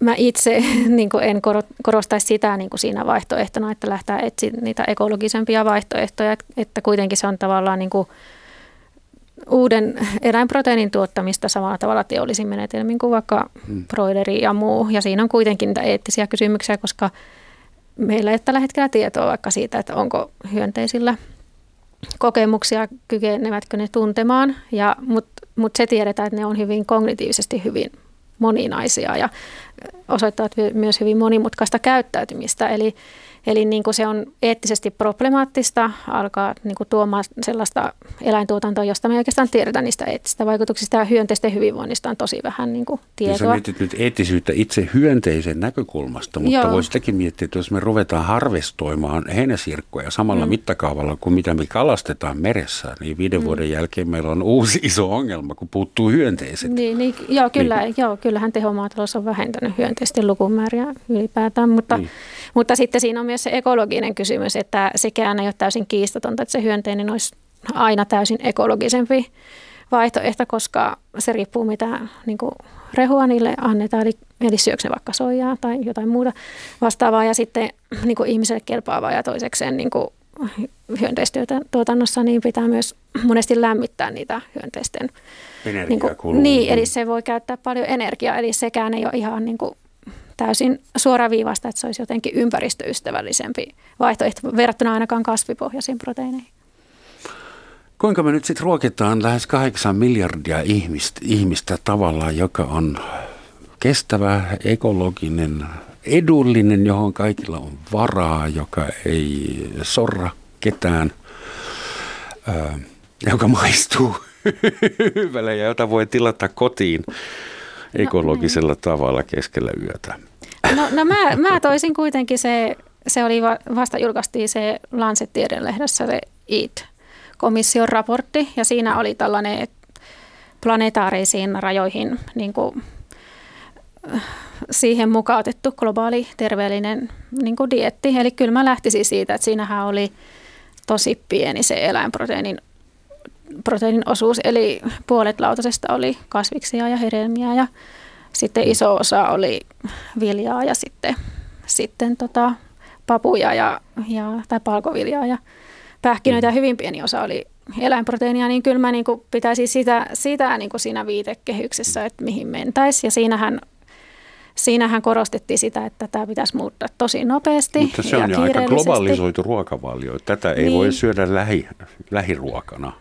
mä itse niin en korostaisi sitä niin siinä vaihtoehtona, että lähtee etsiä niitä ekologisempia vaihtoehtoja, että kuitenkin se on tavallaan niin uuden eläinproteiinin tuottamista samalla tavalla teollisin menetelmin kuin vaikka hmm. broileri ja muu. Ja siinä on kuitenkin niitä eettisiä kysymyksiä, koska meillä ei ole tällä hetkellä tietoa vaikka siitä, että onko hyönteisillä – kokemuksia, kykenevätkö ne tuntemaan, ja, mutta mut se tiedetään, että ne on hyvin kognitiivisesti hyvin moninaisia ja osoittavat myös hyvin monimutkaista käyttäytymistä. Eli Eli niin kuin se on eettisesti problemaattista alkaa niin kuin tuomaan sellaista eläintuotantoa, josta me oikeastaan tiedetään niistä eettisistä vaikutuksista ja hyönteisten hyvinvoinnista on tosi vähän niin kuin tietoa. Sä mietit nyt eettisyyttä itse hyönteisen näkökulmasta, mutta voisi sitäkin miettiä, että jos me ruvetaan harvestoimaan heinäsirkkoja samalla mm. mittakaavalla kuin mitä me kalastetaan meressä, niin viiden mm. vuoden jälkeen meillä on uusi iso ongelma, kun puuttuu hyönteiset. Niin, niin joo, kyllä, niin. joo, kyllähän tehomaatalous on vähentänyt hyönteisten lukumääriä ylipäätään, mutta, niin. Mutta sitten siinä on myös se ekologinen kysymys, että sekään ei ole täysin kiistatonta, että se hyönteinen olisi aina täysin ekologisempi vaihtoehto, koska se riippuu mitä niin kuin rehua niille annetaan, eli, eli syöksä vaikka soijaa tai jotain muuta vastaavaa. Ja sitten niin kuin ihmiselle kelpaavaa ja toisekseen niin kuin hyönteistuotannossa niin pitää myös monesti lämmittää niitä hyönteisten. niin, kuin, niin, eli se voi käyttää paljon energiaa, eli sekään ei ole ihan niin kuin täysin suoraviivasta, että se olisi jotenkin ympäristöystävällisempi vaihtoehto verrattuna ainakaan kasvipohjaisiin proteiineihin. Kuinka me nyt sitten ruokitaan lähes 8 miljardia ihmistä, ihmistä tavallaan, joka on kestävä, ekologinen, edullinen, johon kaikilla on varaa, joka ei sorra ketään, ää, joka maistuu hyvälle ja jota voi tilata kotiin ekologisella no, tavalla keskellä yötä. No, no mä, mä toisin kuitenkin se, se oli vasta julkaistiin se Lancet tiedenlehdessä se EAT komission raportti ja siinä oli tällainen planetaarisiin rajoihin niin kuin, siihen mukautettu globaali terveellinen niin kuin dietti. Eli kyllä mä lähtisin siitä, että siinähän oli tosi pieni se eläinproteiinin proteiinin osuus, eli puolet lautasesta oli kasviksia ja hedelmiä ja sitten iso osa oli viljaa ja sitten, sitten tota, papuja ja, ja, tai palkoviljaa ja pähkinöitä ja mm. hyvin pieni osa oli eläinproteiinia, niin kyllä mä niin kuin pitäisin sitä, sitä niin kuin siinä viitekehyksessä, että mihin mentäisiin. Ja siinähän, siinähän korostettiin sitä, että tämä pitäisi muuttaa tosi nopeasti Mutta se on jo aika globalisoitu ruokavalio. Tätä ei niin. voi syödä lähi, lähiruokana.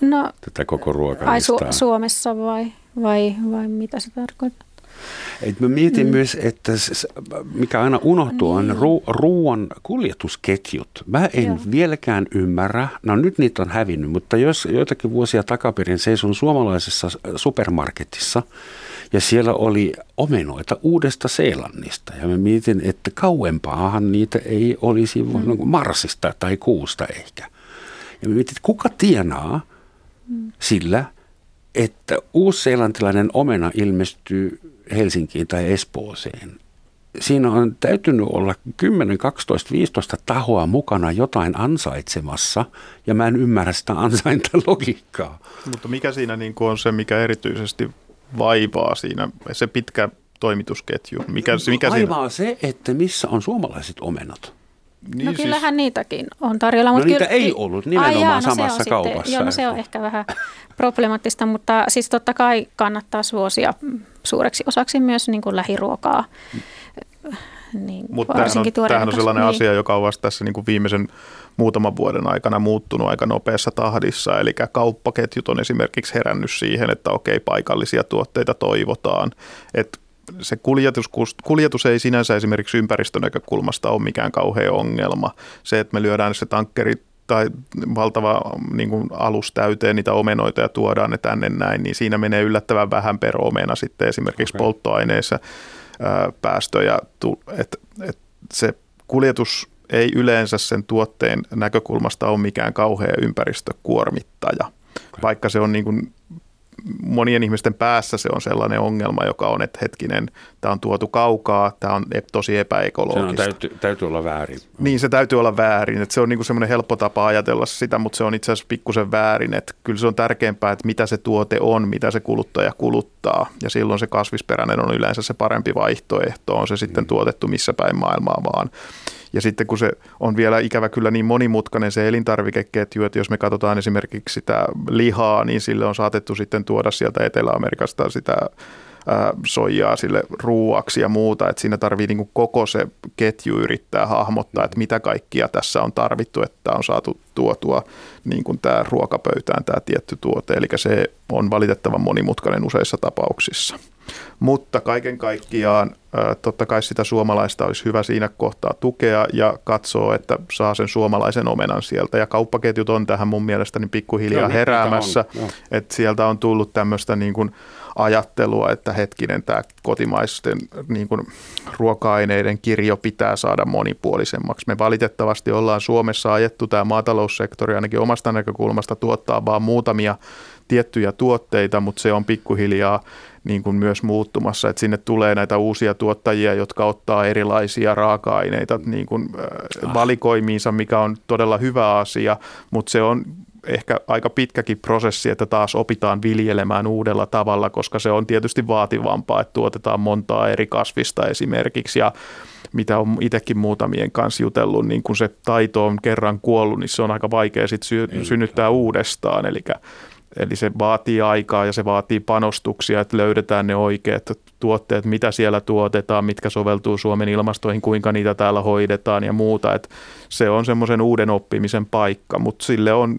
No, tätä koko ruokalistaa. Ai Su- Suomessa vai, vai, vai mitä se tarkoittaa? Et mä mietin mm. myös, että mikä aina unohtuu on niin. ru- ruoan kuljetusketjut. Mä en Joo. vieläkään ymmärrä, no nyt niitä on hävinnyt, mutta jos joitakin vuosia takaperin seison suomalaisessa supermarketissa ja siellä oli omenoita uudesta Seelannista ja mä mietin, että kauempaahan niitä ei olisi mm. Marsista tai kuusta ehkä. Ja mä mietin, että kuka tienaa mm. sillä, että uusseelantilainen omena ilmestyy Helsinkiin tai Espooseen. Siinä on täytynyt olla 10, 12, 15 tahoa mukana jotain ansaitsemassa, ja mä en ymmärrä sitä ansaintalogiikkaa. Mutta mikä siinä niin kuin on se, mikä erityisesti vaivaa siinä, se pitkä toimitusketju? Mikä, mikä vaivaa siinä? se, että missä on suomalaiset omenat. Niin no kyllähän siis... niitäkin on tarjolla. No mutta niitä kyllä... ei ollut nimenomaan Ai jaa, no samassa se kaupassa. Sitten, joo, no se on ehkä vähän problemaattista, mutta siis totta kai kannattaa suosia suureksi osaksi myös niin kuin lähiruokaa. Niin, Mutta tämähän on, tämähän on sellainen niin. asia, joka on vasta tässä niin kuin viimeisen muutaman vuoden aikana muuttunut aika nopeassa tahdissa. Eli kauppaketjut on esimerkiksi herännyt siihen, että okei, paikallisia tuotteita toivotaan. Että se kuljetus, kuljetus ei sinänsä esimerkiksi ympäristönäkökulmasta ole mikään kauhea ongelma. Se, että me lyödään se tankkeri tai valtava niin kuin alus täyteen niitä omenoita ja tuodaan ne tänne näin, niin siinä menee yllättävän vähän per omena sitten esimerkiksi okay. polttoaineissa ää, päästöjä. Et, et se kuljetus ei yleensä sen tuotteen näkökulmasta ole mikään kauhea ympäristökuormittaja, okay. vaikka se on niin kuin monien ihmisten päässä se on sellainen ongelma, joka on, että hetkinen, tämä on tuotu kaukaa, tämä on tosi epäekologista. Se on, täytyy, täytyy olla väärin. Niin, se täytyy olla väärin. Että se on niin semmoinen helppo tapa ajatella sitä, mutta se on itse asiassa pikkusen väärin. Että kyllä se on tärkeämpää, että mitä se tuote on, mitä se kuluttaja kuluttaa. Ja silloin se kasvisperäinen on yleensä se parempi vaihtoehto, on se sitten mm. tuotettu missä päin maailmaa vaan. Ja sitten kun se on vielä ikävä kyllä niin monimutkainen se elintarvikeketju, että jos me katsotaan esimerkiksi sitä lihaa, niin sille on saatettu sitten tuoda sieltä Etelä-Amerikasta sitä soijaa sille ruuaksi ja muuta, että siinä tarvii niin koko se ketju yrittää hahmottaa, että mitä kaikkia tässä on tarvittu, että on saatu tuotua niin kuin tämä ruokapöytään tämä tietty tuote, eli se on valitettavan monimutkainen useissa tapauksissa. Mutta kaiken kaikkiaan totta kai sitä suomalaista olisi hyvä siinä kohtaa tukea ja katsoa, että saa sen suomalaisen omenan sieltä. Ja kauppaketjut on tähän mun mielestäni pikkuhiljaa Joo, heräämässä, että sieltä on tullut tämmöistä niin kuin ajattelua, että hetkinen, tämä kotimaisten niin kuin, ruoka-aineiden kirjo pitää saada monipuolisemmaksi. Me valitettavasti ollaan Suomessa ajettu tämä maataloussektori ainakin omasta näkökulmasta tuottaa vaan muutamia tiettyjä tuotteita, mutta se on pikkuhiljaa niin kuin myös muuttumassa, että sinne tulee näitä uusia tuottajia, jotka ottaa erilaisia raaka-aineita niin kuin, äh, valikoimiinsa, mikä on todella hyvä asia, mutta se on ehkä aika pitkäkin prosessi, että taas opitaan viljelemään uudella tavalla, koska se on tietysti vaativampaa, että tuotetaan montaa eri kasvista esimerkiksi. Ja mitä on itsekin muutamien kanssa jutellut, niin kun se taito on kerran kuollut, niin se on aika vaikea sitten sy- synnyttää uudestaan. Eli, eli se vaatii aikaa ja se vaatii panostuksia, että löydetään ne oikeat tuotteet, mitä siellä tuotetaan, mitkä soveltuu Suomen ilmastoihin, kuinka niitä täällä hoidetaan ja muuta. Että se on semmoisen uuden oppimisen paikka, mutta sille on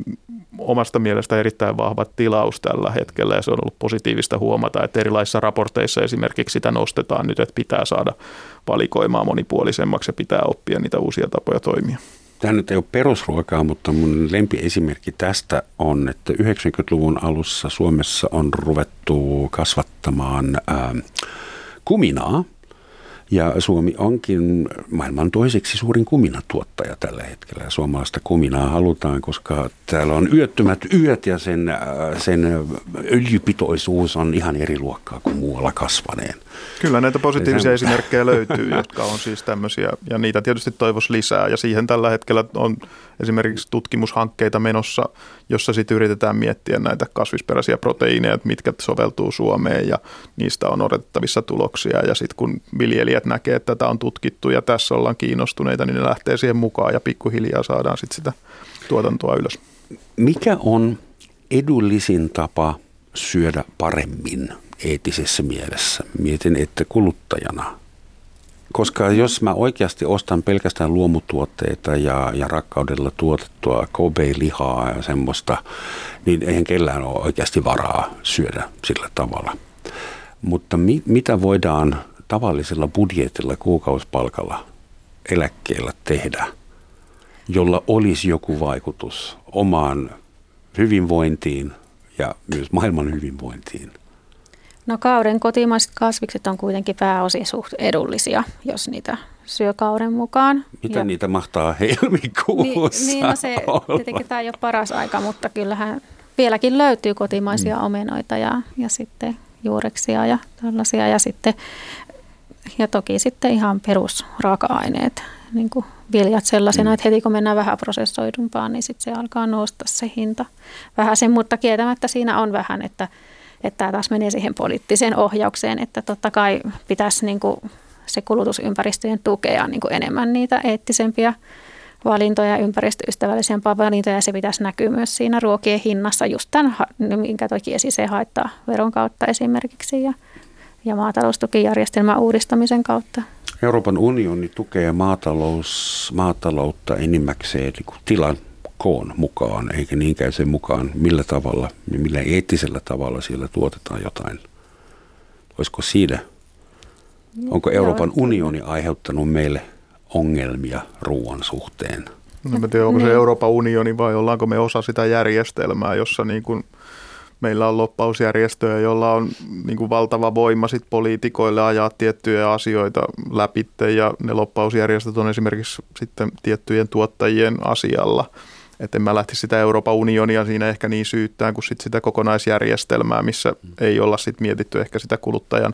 omasta mielestä erittäin vahva tilaus tällä hetkellä ja se on ollut positiivista huomata, että erilaisissa raporteissa esimerkiksi sitä nostetaan nyt, että pitää saada valikoimaa monipuolisemmaksi ja pitää oppia niitä uusia tapoja toimia. Tämä nyt ei ole perusruokaa, mutta mun lempiesimerkki tästä on, että 90-luvun alussa Suomessa on ruvettu kasvattamaan ää, kuminaa – ja Suomi onkin maailman toiseksi suurin kuminatuottaja tällä hetkellä. Suomalaista kuminaa halutaan, koska täällä on yöttömät yöt ja sen, äh, sen öljypitoisuus on ihan eri luokkaa kuin muualla kasvaneen. Kyllä näitä positiivisia esimerkkejä löytyy, jotka on siis tämmöisiä, ja niitä tietysti toivoisi lisää. Ja siihen tällä hetkellä on esimerkiksi tutkimushankkeita menossa, jossa sitten yritetään miettiä näitä kasvisperäisiä proteiineja, mitkä soveltuu Suomeen, ja niistä on odotettavissa tuloksia. Ja sitten kun viljelijät näkee, että tätä on tutkittu ja tässä ollaan kiinnostuneita, niin ne lähtee siihen mukaan, ja pikkuhiljaa saadaan sitten sitä tuotantoa ylös. Mikä on edullisin tapa syödä paremmin eettisessä mielessä. Mietin, että kuluttajana. Koska jos mä oikeasti ostan pelkästään luomutuotteita ja, ja rakkaudella tuotettua Kobe-lihaa ja semmoista, niin eihän kellään ole oikeasti varaa syödä sillä tavalla. Mutta mi, mitä voidaan tavallisella budjetilla, kuukausipalkalla, eläkkeellä tehdä, jolla olisi joku vaikutus omaan hyvinvointiin ja myös maailman hyvinvointiin? No kauden kotimaiset kasvikset on kuitenkin pääosin suht edullisia, jos niitä syö kauden mukaan. Mitä ja, niitä mahtaa helmikuussa Niin, niin no se tietenkin tämä ei ole paras aika, mutta kyllähän vieläkin löytyy kotimaisia mm. omenoita ja, ja sitten juureksia ja tällaisia. Ja, sitten, ja toki sitten ihan perusraaka-aineet, niin kuin viljat sellaisena, mm. että heti kun mennään vähän prosessoidumpaan, niin sitten se alkaa nousta se hinta vähän sen, mutta kieltämättä siinä on vähän, että – että tämä taas menee siihen poliittiseen ohjaukseen, että totta kai pitäisi niin kuin se kulutusympäristöjen tukea niin kuin enemmän niitä eettisempiä valintoja, ympäristöystävällisempää valintoja. Ja se pitäisi näkyä myös siinä ruokien hinnassa just tämän, minkä toki se haittaa veron kautta esimerkiksi. Ja, ja maataloustukijärjestelmän uudistamisen kautta. Euroopan unioni tukee maatalous, maataloutta enimmäkseen niin tilan koon mukaan, eikä niinkään sen mukaan, millä tavalla, millä eettisellä tavalla siellä tuotetaan jotain. Olisiko siinä, onko Euroopan unioni aiheuttanut meille ongelmia ruoan suhteen? No, en tiedä, onko se niin. Euroopan unioni vai ollaanko me osa sitä järjestelmää, jossa niin kuin meillä on loppausjärjestöjä, jolla on niin kuin valtava voima sit poliitikoille ajaa tiettyjä asioita läpi ja ne loppausjärjestöt on esimerkiksi sitten tiettyjen tuottajien asialla – että en mä lähtisi sitä Euroopan unionia siinä ehkä niin syyttään kuin sit sitä kokonaisjärjestelmää, missä ei olla sit mietitty ehkä sitä kuluttajan,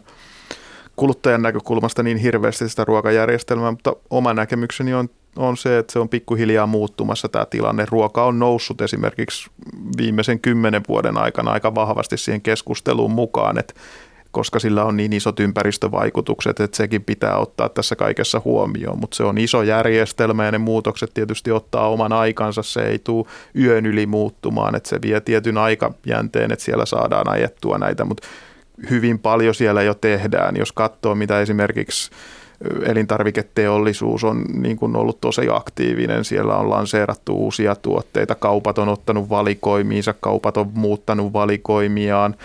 kuluttajan näkökulmasta niin hirveästi sitä ruokajärjestelmää, mutta oma näkemykseni on, on se, että se on pikkuhiljaa muuttumassa tämä tilanne. Ruoka on noussut esimerkiksi viimeisen kymmenen vuoden aikana aika vahvasti siihen keskusteluun mukaan, että koska sillä on niin isot ympäristövaikutukset, että sekin pitää ottaa tässä kaikessa huomioon. Mutta se on iso järjestelmä ja ne muutokset tietysti ottaa oman aikansa. Se ei tule yön yli muuttumaan, että se vie tietyn aikajänteen, että siellä saadaan ajettua näitä, mutta hyvin paljon siellä jo tehdään. Jos katsoo, mitä esimerkiksi elintarviketeollisuus on niin kuin ollut tosi aktiivinen. Siellä on lanseerattu uusia tuotteita, kaupat on ottanut valikoimiinsa, kaupat on muuttanut valikoimiaan,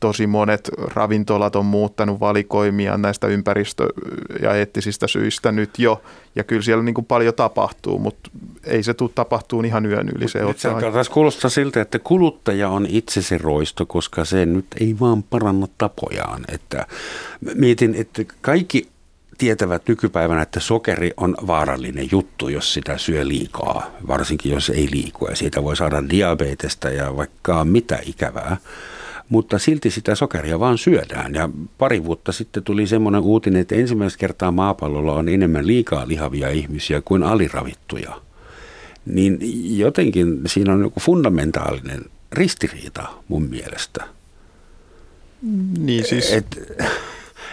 tosi monet ravintolat on muuttanut valikoimiaan näistä ympäristö- ja eettisistä syistä nyt jo. Ja kyllä siellä niin kuin paljon tapahtuu, mutta ei se tule tapahtuu ihan yön yli. Se nyt se taas kuulostaa siltä, että kuluttaja on itse se roisto, koska se nyt ei vaan paranna tapojaan. Että mietin, että kaikki tietävät nykypäivänä, että sokeri on vaarallinen juttu, jos sitä syö liikaa, varsinkin jos ei liiku. Ja siitä voi saada diabetesta ja vaikka mitä ikävää. mutta silti sitä sokeria vaan syödään. Ja pari vuotta sitten tuli semmoinen uutinen, että ensimmäistä kertaa maapallolla on enemmän liikaa lihavia ihmisiä kuin aliravittuja. Niin jotenkin siinä on joku fundamentaalinen ristiriita mun mielestä. Niin siis... Et,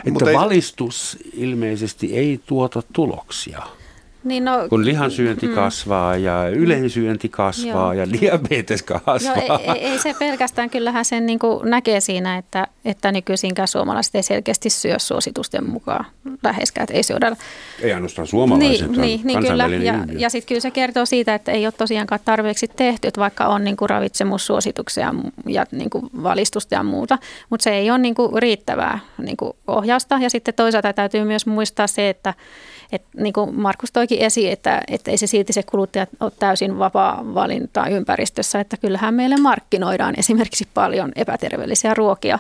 että valistus ilmeisesti ei tuota tuloksia. Niin no, kun lihansyönti mm. kasvaa ja yleisyönti kasvaa joo. ja diabetes kasvaa. Joo, ei, ei se pelkästään, kyllähän sen niin näkee siinä, että, että nykyisinkään suomalaiset ei selkeästi syö suositusten mukaan läheskään, että ei syödä. Ei ainoastaan suomalaiset, niin, niin, niin kyllä. Ja, ja sitten kyllä se kertoo siitä, että ei ole tosiaankaan tarpeeksi tehty, että vaikka on niin kuin ravitsemussuosituksia ja niin kuin valistusta ja muuta, mutta se ei ole niin kuin riittävää niin kuin ohjausta. Ja sitten toisaalta täytyy myös muistaa se, että et niin kuin Markus toikin esiin, että, että ei se silti se kuluttaja ole täysin vapaa valinta ympäristössä, että kyllähän meille markkinoidaan esimerkiksi paljon epäterveellisiä ruokia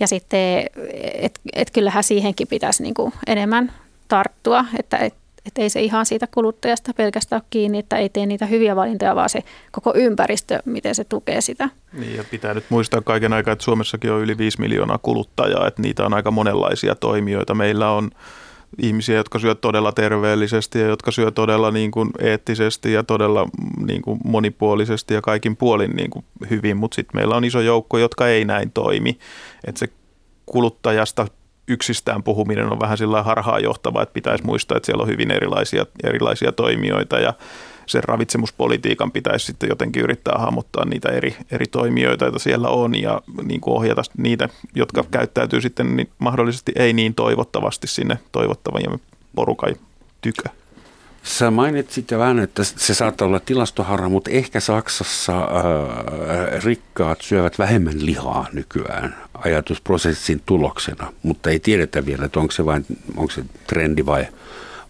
ja sitten, että et kyllähän siihenkin pitäisi niin kuin enemmän tarttua, että et, että ei se ihan siitä kuluttajasta pelkästään ole kiinni, että ei tee niitä hyviä valintoja, vaan se koko ympäristö, miten se tukee sitä. Niin ja pitää nyt muistaa kaiken aikaa, että Suomessakin on yli 5 miljoonaa kuluttajaa, että niitä on aika monenlaisia toimijoita. Meillä on ihmisiä, jotka syö todella terveellisesti ja jotka syö todella niin kuin eettisesti ja todella mm, niin kuin monipuolisesti ja kaikin puolin niin kuin hyvin, mutta sitten meillä on iso joukko, jotka ei näin toimi. Että se kuluttajasta yksistään puhuminen on vähän sillä harhaa johtava, että pitäisi muistaa, että siellä on hyvin erilaisia, erilaisia toimijoita ja sen ravitsemuspolitiikan pitäisi sitten jotenkin yrittää hahmottaa niitä eri, eri toimijoita, joita siellä on ja niin kuin ohjata niitä, jotka käyttäytyy sitten niin mahdollisesti ei niin toivottavasti sinne toivottavan porukan tykö. Sä mainitsit jo vähän, että se saattaa olla tilastoharra, mutta ehkä Saksassa äh, rikkaat syövät vähemmän lihaa nykyään ajatusprosessin tuloksena, mutta ei tiedetä vielä, että onko se vain onko se trendi vai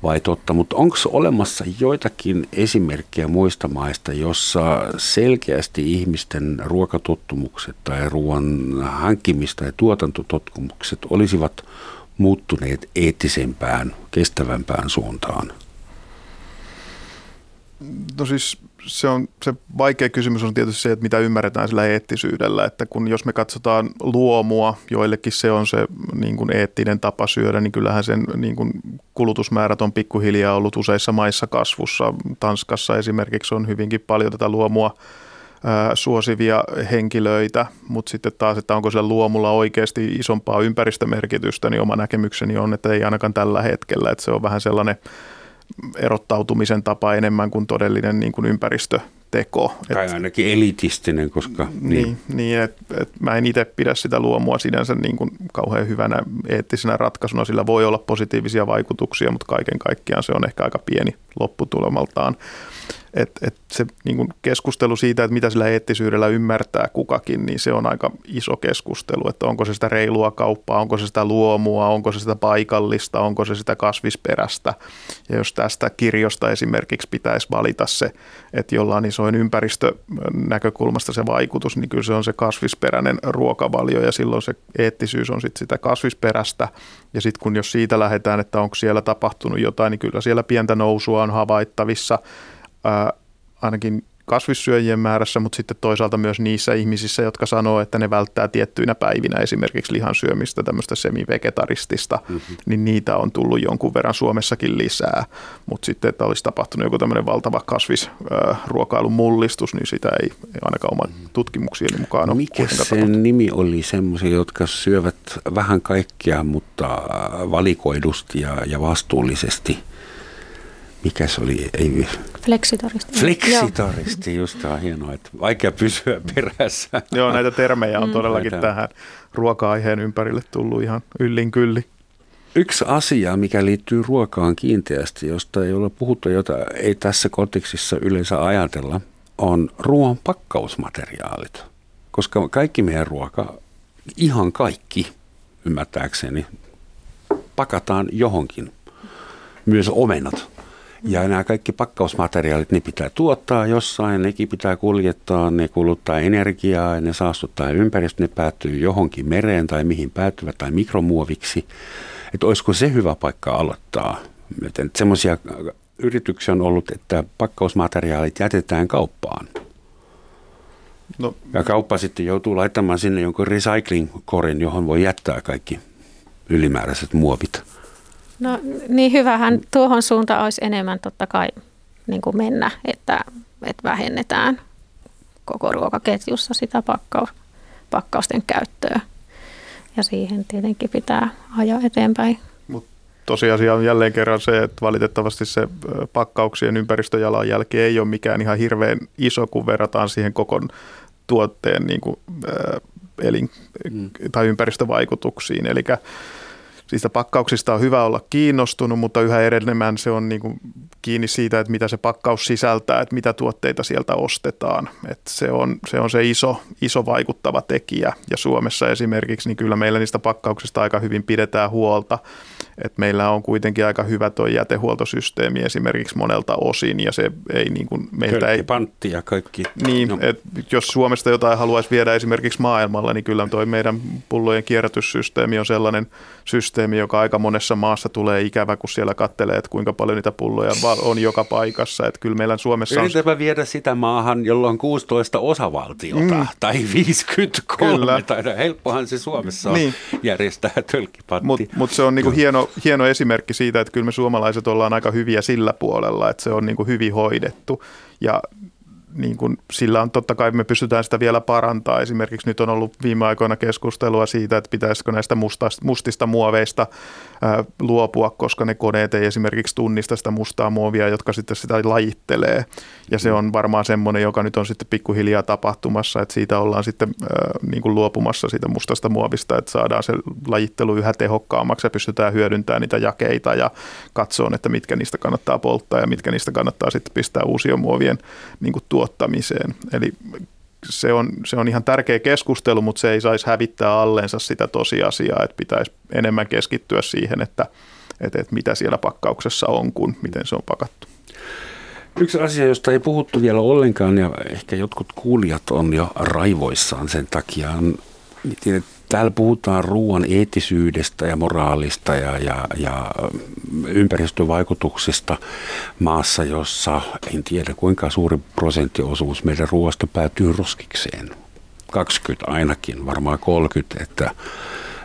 vai totta, mutta onko olemassa joitakin esimerkkejä muista maista, jossa selkeästi ihmisten ruokatottumukset tai ruoan hankkimista ja tuotantotottumukset olisivat muuttuneet eettisempään, kestävämpään suuntaan? No siis se, on, se vaikea kysymys on tietysti se, että mitä ymmärretään sillä eettisyydellä, että kun jos me katsotaan luomua, joillekin se on se niin kuin eettinen tapa syödä, niin kyllähän sen niin kuin kulutusmäärät on pikkuhiljaa ollut useissa maissa kasvussa. Tanskassa esimerkiksi on hyvinkin paljon tätä luomua suosivia henkilöitä, mutta sitten taas, että onko sillä luomulla oikeasti isompaa ympäristömerkitystä, niin oma näkemykseni on, että ei ainakaan tällä hetkellä, että se on vähän sellainen – erottautumisen tapa enemmän kuin todellinen niin kuin ympäristöteko. Tai et, ainakin elitistinen, koska... Niin, niin, niin että et mä en itse pidä sitä luomua sinänsä niin kuin kauhean hyvänä eettisenä ratkaisuna. Sillä voi olla positiivisia vaikutuksia, mutta kaiken kaikkiaan se on ehkä aika pieni lopputulemaltaan. Et, et se niin kuin keskustelu siitä, että mitä sillä eettisyydellä ymmärtää kukakin, niin se on aika iso keskustelu, että onko se sitä reilua kauppaa, onko se sitä luomua, onko se sitä paikallista, onko se sitä kasvisperästä. Ja jos tästä kirjosta esimerkiksi pitäisi valita se, että jollain isoin ympäristönäkökulmasta se vaikutus, niin kyllä se on se kasvisperäinen ruokavalio ja silloin se eettisyys on sitten sitä kasvisperästä. Ja sitten kun jos siitä lähdetään, että onko siellä tapahtunut jotain, niin kyllä siellä pientä nousua on havaittavissa – ää, ainakin kasvissyöjien määrässä, mutta sitten toisaalta myös niissä ihmisissä, jotka sanoo, että ne välttää tiettyinä päivinä esimerkiksi lihan syömistä, tämmöistä semivegetaristista, mm-hmm. niin niitä on tullut jonkun verran Suomessakin lisää. Mutta sitten, että olisi tapahtunut joku tämmöinen valtava kasvisruokailun mullistus, niin sitä ei, ei ainakaan oman mm-hmm. tutkimuksieni mukaan ole Mikä sen tapahtunut. nimi oli semmoisia, jotka syövät vähän kaikkea, mutta valikoidusti ja, ja vastuullisesti – mikä se oli? Ei, Fleksitaristi. Fleksitaristi, just tämä on hienoa, että vaikea pysyä perässä. Joo, näitä termejä on mm. todellakin näitä. tähän ruoka-aiheen ympärille tullut ihan yllin kylli. Yksi asia, mikä liittyy ruokaan kiinteästi, josta ei ole puhuttu, jota ei tässä kontekstissa yleensä ajatella, on ruoan pakkausmateriaalit. Koska kaikki meidän ruoka, ihan kaikki, ymmärtääkseni, pakataan johonkin. Myös omenat ja nämä kaikki pakkausmateriaalit, ne pitää tuottaa jossain, nekin pitää kuljettaa, ne kuluttaa energiaa, ne saastuttaa ympäristö, ne päätyy johonkin mereen tai mihin päätyvät tai mikromuoviksi. Että olisiko se hyvä paikka aloittaa? Semmoisia yrityksiä on ollut, että pakkausmateriaalit jätetään kauppaan. No. Ja kauppa sitten joutuu laittamaan sinne jonkun recycling-korin, johon voi jättää kaikki ylimääräiset muovit. No niin hyvähän tuohon suuntaan olisi enemmän totta kai niin kuin mennä, että, että vähennetään koko ruokaketjussa sitä pakkaus, pakkausten käyttöä. Ja siihen tietenkin pitää ajaa eteenpäin. Mut tosiasia on jälleen kerran se, että valitettavasti se pakkauksien ympäristöjalanjälki ei ole mikään ihan hirveän iso, kun verrataan siihen koko tuotteen niin kuin, elin- mm. tai ympäristövaikutuksiin. Eli Niistä pakkauksista on hyvä olla kiinnostunut, mutta yhä enemmän se on niin kuin kiinni siitä, että mitä se pakkaus sisältää, että mitä tuotteita sieltä ostetaan. Että se, on, se on se iso, iso vaikuttava tekijä. Ja Suomessa esimerkiksi, niin kyllä meillä niistä pakkauksista aika hyvin pidetään huolta. Että meillä on kuitenkin aika hyvä tuo jätehuoltosysteemi esimerkiksi monelta osin ja se ei niin kuin meiltä ei... pantti ja kaikki. Niin, no. että jos Suomesta jotain haluaisi viedä esimerkiksi maailmalla, niin kyllä tuo meidän pullojen kierrätyssysteemi on sellainen systeemi, joka aika monessa maassa tulee ikävä, kun siellä kattelee, että kuinka paljon niitä pulloja on joka paikassa. Että kyllä meillä Suomessa Yritäpä on... viedä sitä maahan, jolla on 16 osavaltiota mm. tai 53. Kyllä. Tai helppohan se Suomessa on niin. järjestää tölkkipatti. Mutta mut se on niinku hieno, hieno esimerkki siitä, että kyllä me suomalaiset ollaan aika hyviä sillä puolella, että se on niinku hyvin hoidettu. Ja niin kuin, sillä on totta kai me pystytään sitä vielä parantaa. Esimerkiksi nyt on ollut viime aikoina keskustelua siitä, että pitäisikö näistä mustasta, mustista muoveista ää, luopua, koska ne koneet ei esimerkiksi tunnista sitä mustaa muovia, jotka sitten sitä lajittelee. Ja se on varmaan semmoinen, joka nyt on sitten pikkuhiljaa tapahtumassa, että siitä ollaan sitten ää, niin kuin luopumassa siitä mustasta muovista, että saadaan se lajittelu yhä tehokkaammaksi ja pystytään hyödyntämään niitä jakeita ja katsoa, että mitkä niistä kannattaa polttaa ja mitkä niistä kannattaa sitten pistää uusien muovien niin kuin tuottamiseen. Eli se on, se on ihan tärkeä keskustelu, mutta se ei saisi hävittää alleensa sitä tosiasiaa, että pitäisi enemmän keskittyä siihen, että, että, että mitä siellä pakkauksessa on, kuin miten se on pakattu. Yksi asia, josta ei puhuttu vielä ollenkaan ja ehkä jotkut kuulijat on jo raivoissaan sen takia, on, täällä puhutaan ruoan eettisyydestä ja moraalista ja, ja, ja ympäristövaikutuksista maassa, jossa en tiedä kuinka suuri prosenttiosuus meidän ruoasta päätyy roskikseen. 20 ainakin, varmaan 30, että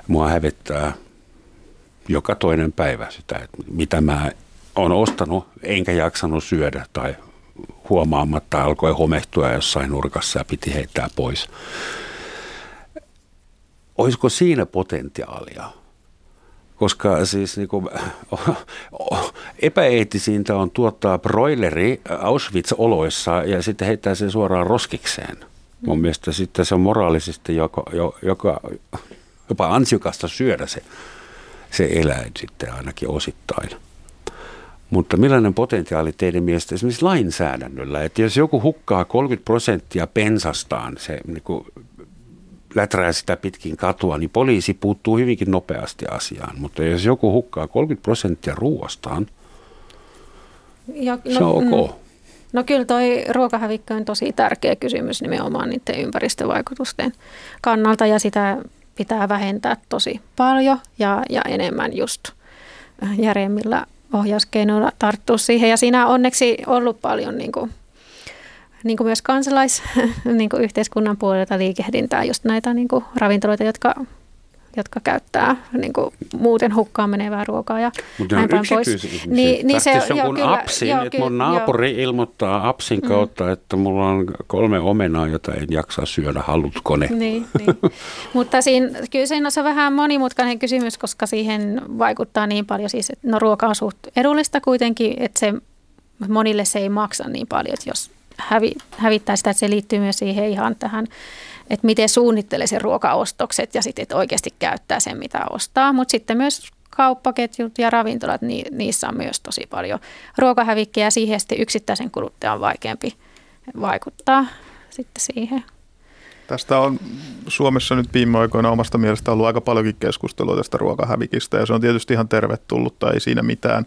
mua hävettää joka toinen päivä sitä, että mitä mä oon ostanut enkä jaksanut syödä tai huomaamatta alkoi homehtua jossain nurkassa ja piti heittää pois. Olisiko siinä potentiaalia? Koska siis niin kuin, epäeettisintä on tuottaa broileri Auschwitz-oloissa ja sitten heittää sen suoraan roskikseen. Mun mielestä sitten se on moraalisesti joka, joka, jopa ansiokasta syödä se, se eläin sitten ainakin osittain. Mutta millainen potentiaali teidän mielestä esimerkiksi lainsäädännöllä, että jos joku hukkaa 30 prosenttia pensastaan, se niin kuin läträä sitä pitkin katua, niin poliisi puuttuu hyvinkin nopeasti asiaan. Mutta jos joku hukkaa 30 prosenttia ruoastaan, ja, no, se on ok. Mm. No kyllä toi ruokahävikkö on tosi tärkeä kysymys nimenomaan niiden ympäristövaikutusten kannalta ja sitä pitää vähentää tosi paljon ja, ja enemmän just järjemmillä ohjauskeinoilla tarttua siihen. Ja siinä on onneksi ollut paljon niin kuin niin kuin myös kansalais, niin kuin yhteiskunnan puolelta liikehdintää just näitä niin kuin ravintoloita, jotka jotka käyttää niin kuin muuten hukkaan menevää ruokaa ja Mutta näin päin pois. Niin, niin se, jonkun joo, apsin, joo, että mun naapuri joo. ilmoittaa apsin mm. kautta, mm. että mulla on kolme omenaa, jota en jaksa syödä, halutko ne? Niin, niin. Mutta siinä, kyllä siinä on vähän monimutkainen kysymys, koska siihen vaikuttaa niin paljon, siis, että no ruoka on suht edullista kuitenkin, että se monille se ei maksa niin paljon, että jos hävi, hävittää sitä, että se liittyy myös siihen ihan tähän, että miten suunnittelee sen ruokaostokset ja sitten, että oikeasti käyttää sen, mitä ostaa. Mutta sitten myös kauppaketjut ja ravintolat, niin niissä on myös tosi paljon ruokahävikkiä ja siihen sitten yksittäisen kuluttajan on vaikeampi vaikuttaa sitten siihen. Tästä on Suomessa nyt viime aikoina omasta mielestä ollut aika paljonkin keskustelua tästä ruokahävikistä ja se on tietysti ihan tervetullutta, ei siinä mitään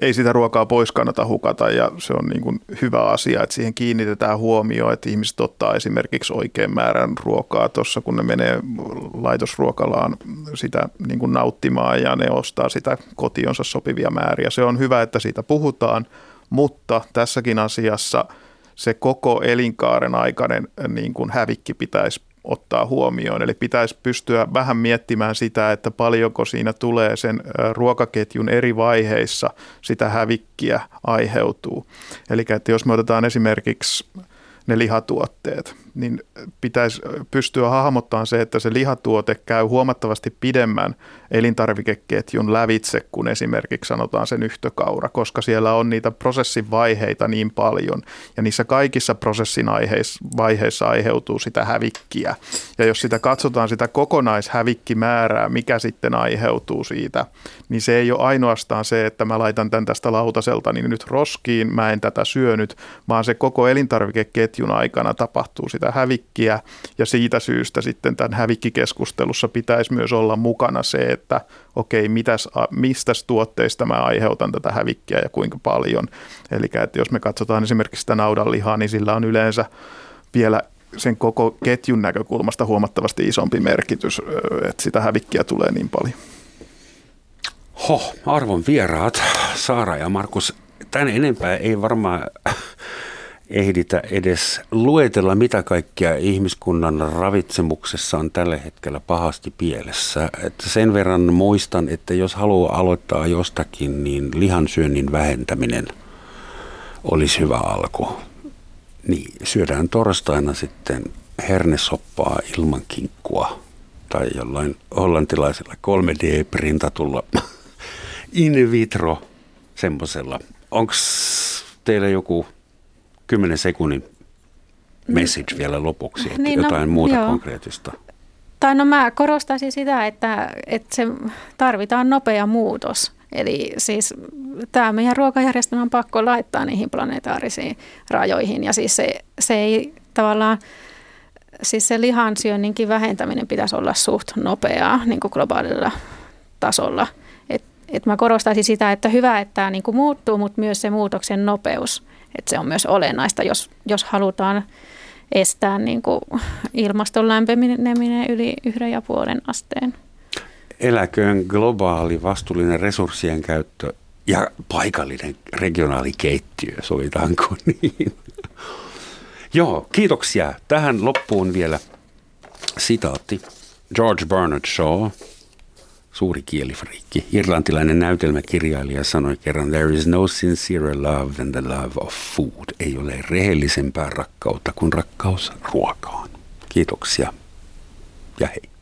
ei sitä ruokaa pois kannata hukata ja se on niin kuin hyvä asia, että siihen kiinnitetään huomioon, että ihmiset ottaa esimerkiksi oikein määrän ruokaa tuossa, kun ne menee laitosruokalaan sitä niin kuin nauttimaan ja ne ostaa sitä kotionsa sopivia määriä. Se on hyvä, että siitä puhutaan, mutta tässäkin asiassa se koko elinkaaren aikainen niin kuin hävikki pitäisi ottaa huomioon. Eli pitäisi pystyä vähän miettimään sitä, että paljonko siinä tulee sen ruokaketjun eri vaiheissa sitä hävikkiä aiheutuu. Eli että jos me otetaan esimerkiksi ne lihatuotteet, niin pitäisi pystyä hahmottamaan se, että se lihatuote käy huomattavasti pidemmän elintarvikeketjun lävitse kuin esimerkiksi sanotaan sen yhtökaura, koska siellä on niitä prosessin vaiheita niin paljon ja niissä kaikissa prosessin vaiheissa aiheutuu sitä hävikkiä. Ja jos sitä katsotaan sitä kokonaishävikkimäärää, mikä sitten aiheutuu siitä, niin se ei ole ainoastaan se, että mä laitan tämän tästä lautaselta niin nyt roskiin, mä en tätä syönyt, vaan se koko elintarvikeketjun aikana tapahtuu sitä hävikkiä ja siitä syystä sitten tämän hävikkikeskustelussa pitäisi myös olla mukana se, että okei, mitäs, mistä tuotteista mä aiheutan tätä hävikkiä ja kuinka paljon. Eli että jos me katsotaan esimerkiksi sitä naudanlihaa, niin sillä on yleensä vielä sen koko ketjun näkökulmasta huomattavasti isompi merkitys, että sitä hävikkiä tulee niin paljon. Ho, arvon vieraat, Saara ja Markus, tän enempää ei varmaan ehditä edes luetella, mitä kaikkia ihmiskunnan ravitsemuksessa on tällä hetkellä pahasti pielessä. Että sen verran muistan, että jos haluaa aloittaa jostakin, niin lihansyönnin vähentäminen olisi hyvä alku. Niin, syödään torstaina sitten hernesoppaa ilman kinkkua tai jollain hollantilaisella 3D-printatulla in vitro semmoisella. Onko teillä joku 10 sekunnin message vielä lopuksi, että niin, no, jotain muuta joo. konkreettista? Tai no mä korostaisin sitä, että, että se tarvitaan nopea muutos. Eli siis tämä meidän ruokajärjestelmä on pakko laittaa niihin planetaarisiin rajoihin. Ja siis se, se ei tavallaan, siis se lihansyönninkin vähentäminen pitäisi olla suht nopeaa niin kuin globaalilla tasolla. Et, et mä korostaisin sitä, että hyvä, että tämä niin kuin muuttuu, mutta myös se muutoksen nopeus että se on myös olennaista, jos, jos halutaan estää niin kuin ilmaston lämpeneminen yli yhden ja puolen asteen. Eläköön globaali vastuullinen resurssien käyttö ja paikallinen regionaali keittiö, sovitaanko niin? Joo, kiitoksia. Tähän loppuun vielä sitaatti. George Bernard Shaw, suuri kielifriikki. Irlantilainen näytelmäkirjailija sanoi kerran, there is no sincere love than the love of food. Ei ole rehellisempää rakkautta kuin rakkaus ruokaan. Kiitoksia ja hei.